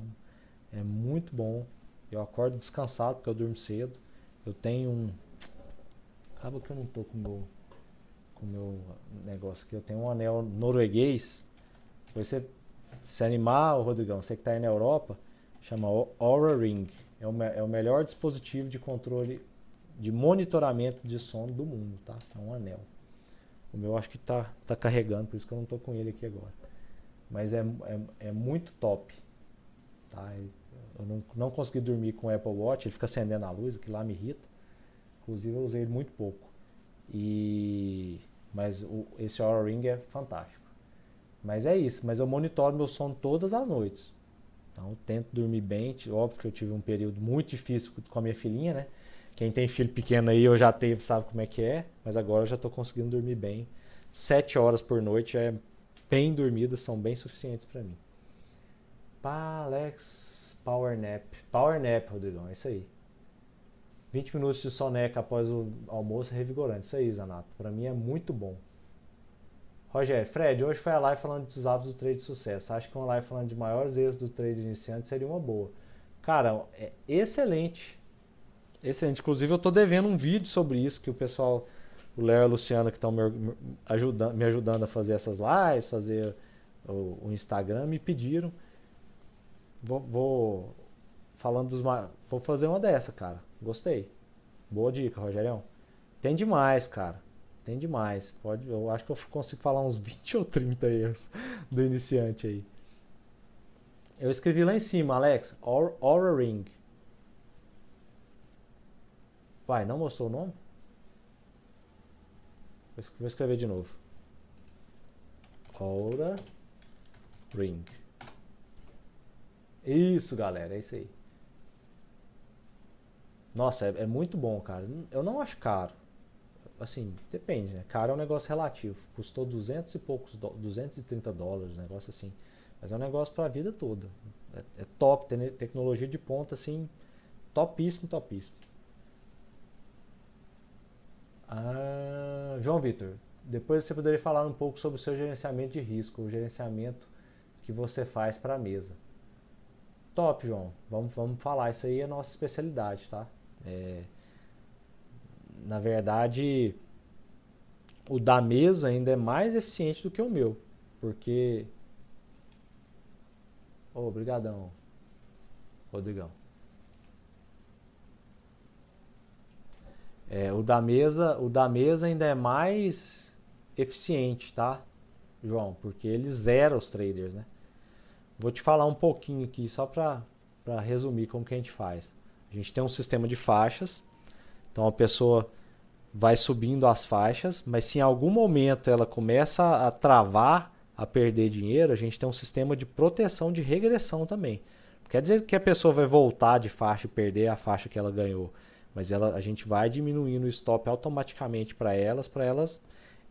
é muito bom. Eu acordo descansado porque eu durmo cedo. Eu tenho um. Acaba que eu não tô com o meu com meu negócio aqui. Eu tenho um anel norueguês. Você se animar, Rodrigão, você que está aí na Europa, chama Aura Ring. É o, é o melhor dispositivo de controle, de monitoramento de sono do mundo, tá? É um anel. O meu acho que está tá carregando, por isso que eu não estou com ele aqui agora. Mas é, é, é muito top. Tá? Eu não, não consegui dormir com o Apple Watch, ele fica acendendo a luz, que lá me irrita. Inclusive eu usei ele muito pouco. E mas o, esse Aura Ring é fantástico. Mas é isso. Mas eu monitoro meu sono todas as noites. Então tento dormir bem. Óbvio que eu tive um período muito difícil com a minha filhinha, né? Quem tem filho pequeno aí eu já teve, sabe como é que é. Mas agora eu já estou conseguindo dormir bem. Sete horas por noite é bem dormidas, são bem suficientes para mim. Pá, Alex, Power Nap. Power Nap, Rodrigão, é isso aí. 20 minutos de soneca após o almoço é revigorante. Isso aí, Zanato. Para mim é muito bom. Rogério, Fred, hoje foi a live falando dos hábitos do trade de sucesso. Acho que uma live falando de maiores erros do trade iniciante seria uma boa. Cara, é excelente. Excelente. Inclusive, eu estou devendo um vídeo sobre isso que o pessoal, o Léo e a Luciana, que estão me ajudando, me ajudando a fazer essas lives, fazer o, o Instagram, me pediram. Vou, vou falando dos. Vou fazer uma dessa, cara. Gostei. Boa dica, Rogerião. Tem demais, cara. Tem demais. Pode, eu acho que eu consigo falar uns 20 ou 30 erros do iniciante aí. Eu escrevi lá em cima, Alex, Aura Ring. Vai, não mostrou o nome? Vou escrever de novo. Aura Ring. Isso, galera, é isso aí. Nossa, é, é, muito bom, cara. Eu não acho caro. Assim, depende, né? Caro é um negócio relativo. Custou 200 e poucos, 230 dólares, um negócio assim. Mas é um negócio para a vida toda. É, é top, tem tecnologia de ponta, assim, topíssimo, topíssimo. Ah, João Vitor, depois você poderia falar um pouco sobre o seu gerenciamento de risco, o gerenciamento que você faz para a mesa. Top, João. Vamos, vamos falar. Isso aí é a nossa especialidade, tá? É, na verdade, o da mesa ainda é mais eficiente do que o meu, porque. Oh, obrigadão, Rodrigão. É, o da mesa, o da mesa ainda é mais eficiente, tá, João? Porque ele zera os traders, né? Vou te falar um pouquinho aqui só para resumir como que a gente faz. A gente tem um sistema de faixas. Então a pessoa vai subindo as faixas, mas se em algum momento ela começa a travar, a perder dinheiro, a gente tem um sistema de proteção de regressão também. Quer dizer que a pessoa vai voltar de faixa e perder a faixa que ela ganhou, mas ela, a gente vai diminuindo o stop automaticamente para elas, para elas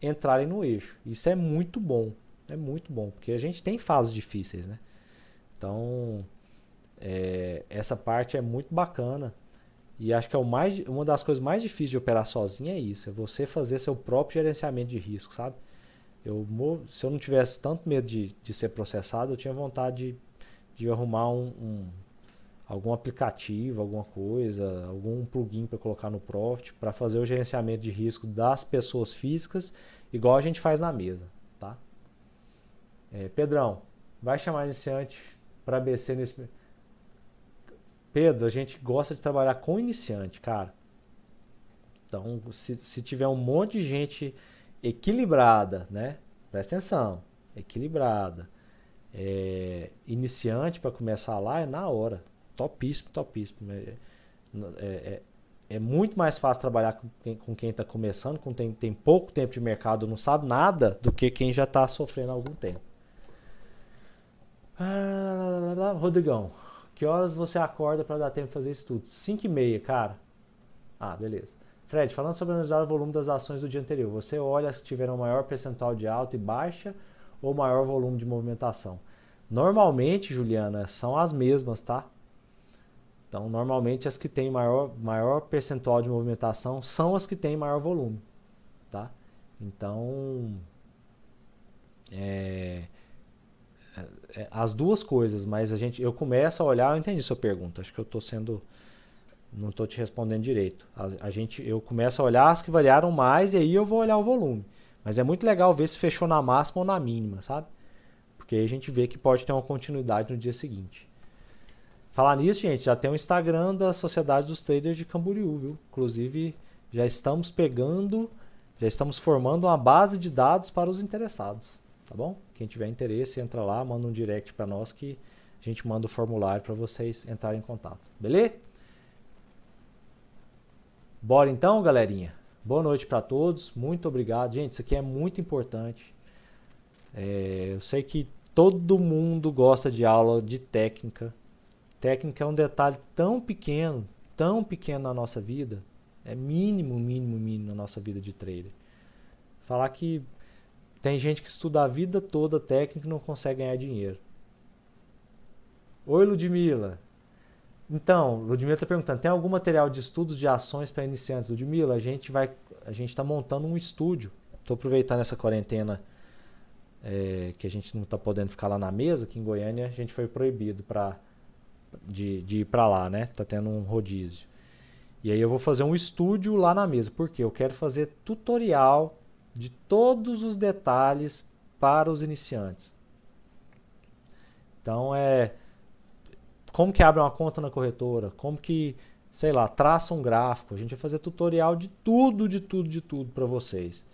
entrarem no eixo. Isso é muito bom, é muito bom, porque a gente tem fases difíceis, né? Então, é, essa parte é muito bacana. E acho que é o mais, uma das coisas mais difíceis de operar sozinho é isso, é você fazer seu próprio gerenciamento de risco, sabe? Eu, se eu não tivesse tanto medo de, de ser processado, eu tinha vontade de, de arrumar um, um, algum aplicativo, alguma coisa, algum plugin para colocar no Profit para fazer o gerenciamento de risco das pessoas físicas, igual a gente faz na mesa, tá? É, Pedrão, vai chamar iniciante para BC nesse Pedro, a gente gosta de trabalhar com iniciante, cara. Então, se, se tiver um monte de gente equilibrada, né? Presta atenção, equilibrada, é, iniciante para começar lá é na hora, topíssimo, topíssimo. É, é, é, é muito mais fácil trabalhar com quem, com quem está começando, com quem tem pouco tempo de mercado, não sabe nada, do que quem já está sofrendo há algum tempo. Ah, Rodrigão, que horas você acorda para dar tempo de fazer estudo? 5 e meia, cara. Ah, beleza. Fred, falando sobre analisar o volume das ações do dia anterior, você olha as que tiveram maior percentual de alta e baixa ou maior volume de movimentação? Normalmente, Juliana, são as mesmas, tá? Então, normalmente as que têm maior, maior percentual de movimentação são as que têm maior volume, tá? Então, é, é, é as duas coisas, mas a gente, eu começo a olhar, eu entendi sua pergunta, acho que eu estou sendo não estou te respondendo direito. A, a, gente, eu começo a olhar as que variaram mais e aí eu vou olhar o volume. Mas é muito legal ver se fechou na máxima ou na mínima, sabe? Porque aí a gente vê que pode ter uma continuidade no dia seguinte. Falar nisso, gente, já tem o um Instagram da Sociedade dos Traders de Camboriú, viu? Inclusive, já estamos pegando, já estamos formando uma base de dados para os interessados, tá bom? Quem tiver interesse, entra lá, manda um direct para nós que a gente manda o formulário para vocês entrarem em contato. Beleza? Bora então, galerinha? Boa noite para todos. Muito obrigado. Gente, isso aqui é muito importante. É, eu sei que todo mundo gosta de aula de técnica. Técnica é um detalhe tão pequeno, tão pequeno na nossa vida. É mínimo, mínimo, mínimo na nossa vida de trader. Falar que tem gente que estuda a vida toda técnica e não consegue ganhar dinheiro. Oi, Ludmila. Então, Ludmila está perguntando, tem algum material de estudos de ações para iniciantes? Ludmila, a gente vai, a gente está montando um estúdio. Estou aproveitando essa quarentena é, que a gente não está podendo ficar lá na mesa, que em Goiânia a gente foi proibido para de, de ir para lá, né? Tá tendo um rodízio. E aí eu vou fazer um estúdio lá na mesa, porque eu quero fazer tutorial de todos os detalhes para os iniciantes. Então é como que abre uma conta na corretora, como que, sei lá, traça um gráfico. A gente vai fazer tutorial de tudo, de tudo, de tudo para vocês.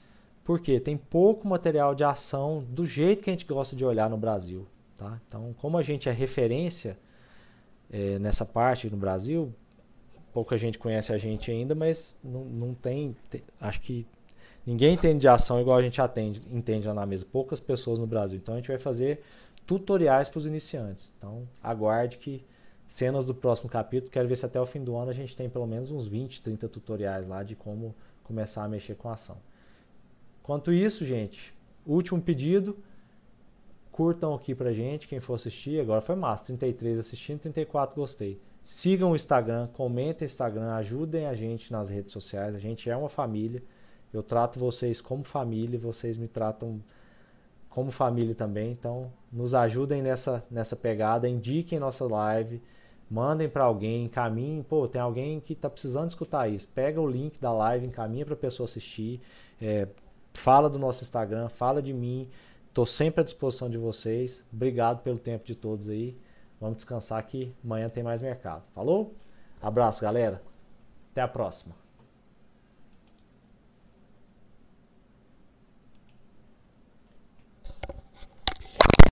Porque tem pouco material de ação do jeito que a gente gosta de olhar no Brasil. Tá? Então, como a gente é referência é, nessa parte no Brasil, pouca gente conhece a gente ainda, mas não, não tem, Acho que ninguém entende de ação igual a gente atende, entende lá na mesa. Poucas pessoas no Brasil. Então, a gente vai fazer tutoriais para os iniciantes. Então, aguarde que cenas do próximo capítulo, quero ver se até o fim do ano a gente tem pelo menos uns 20, 30 tutoriais lá de como começar a mexer com a ação. Quanto isso, gente, último pedido, curtam aqui pra gente, quem for assistir, agora foi massa, 33 assistindo, 34 gostei. Sigam o Instagram, comentem o Instagram, ajudem a gente nas redes sociais, a gente é uma família, eu trato vocês como família, vocês me tratam como família também. Então, nos ajudem nessa, nessa pegada, indiquem nossa live, mandem para alguém, encaminhem. Pô, tem alguém que está precisando escutar isso. Pega o link da live, encaminha para pessoa assistir. É, fala do nosso Instagram, fala de mim. Estou sempre à disposição de vocês. Obrigado pelo tempo de todos aí. Vamos descansar que amanhã tem mais mercado. Falou? Abraço, galera. Até a próxima.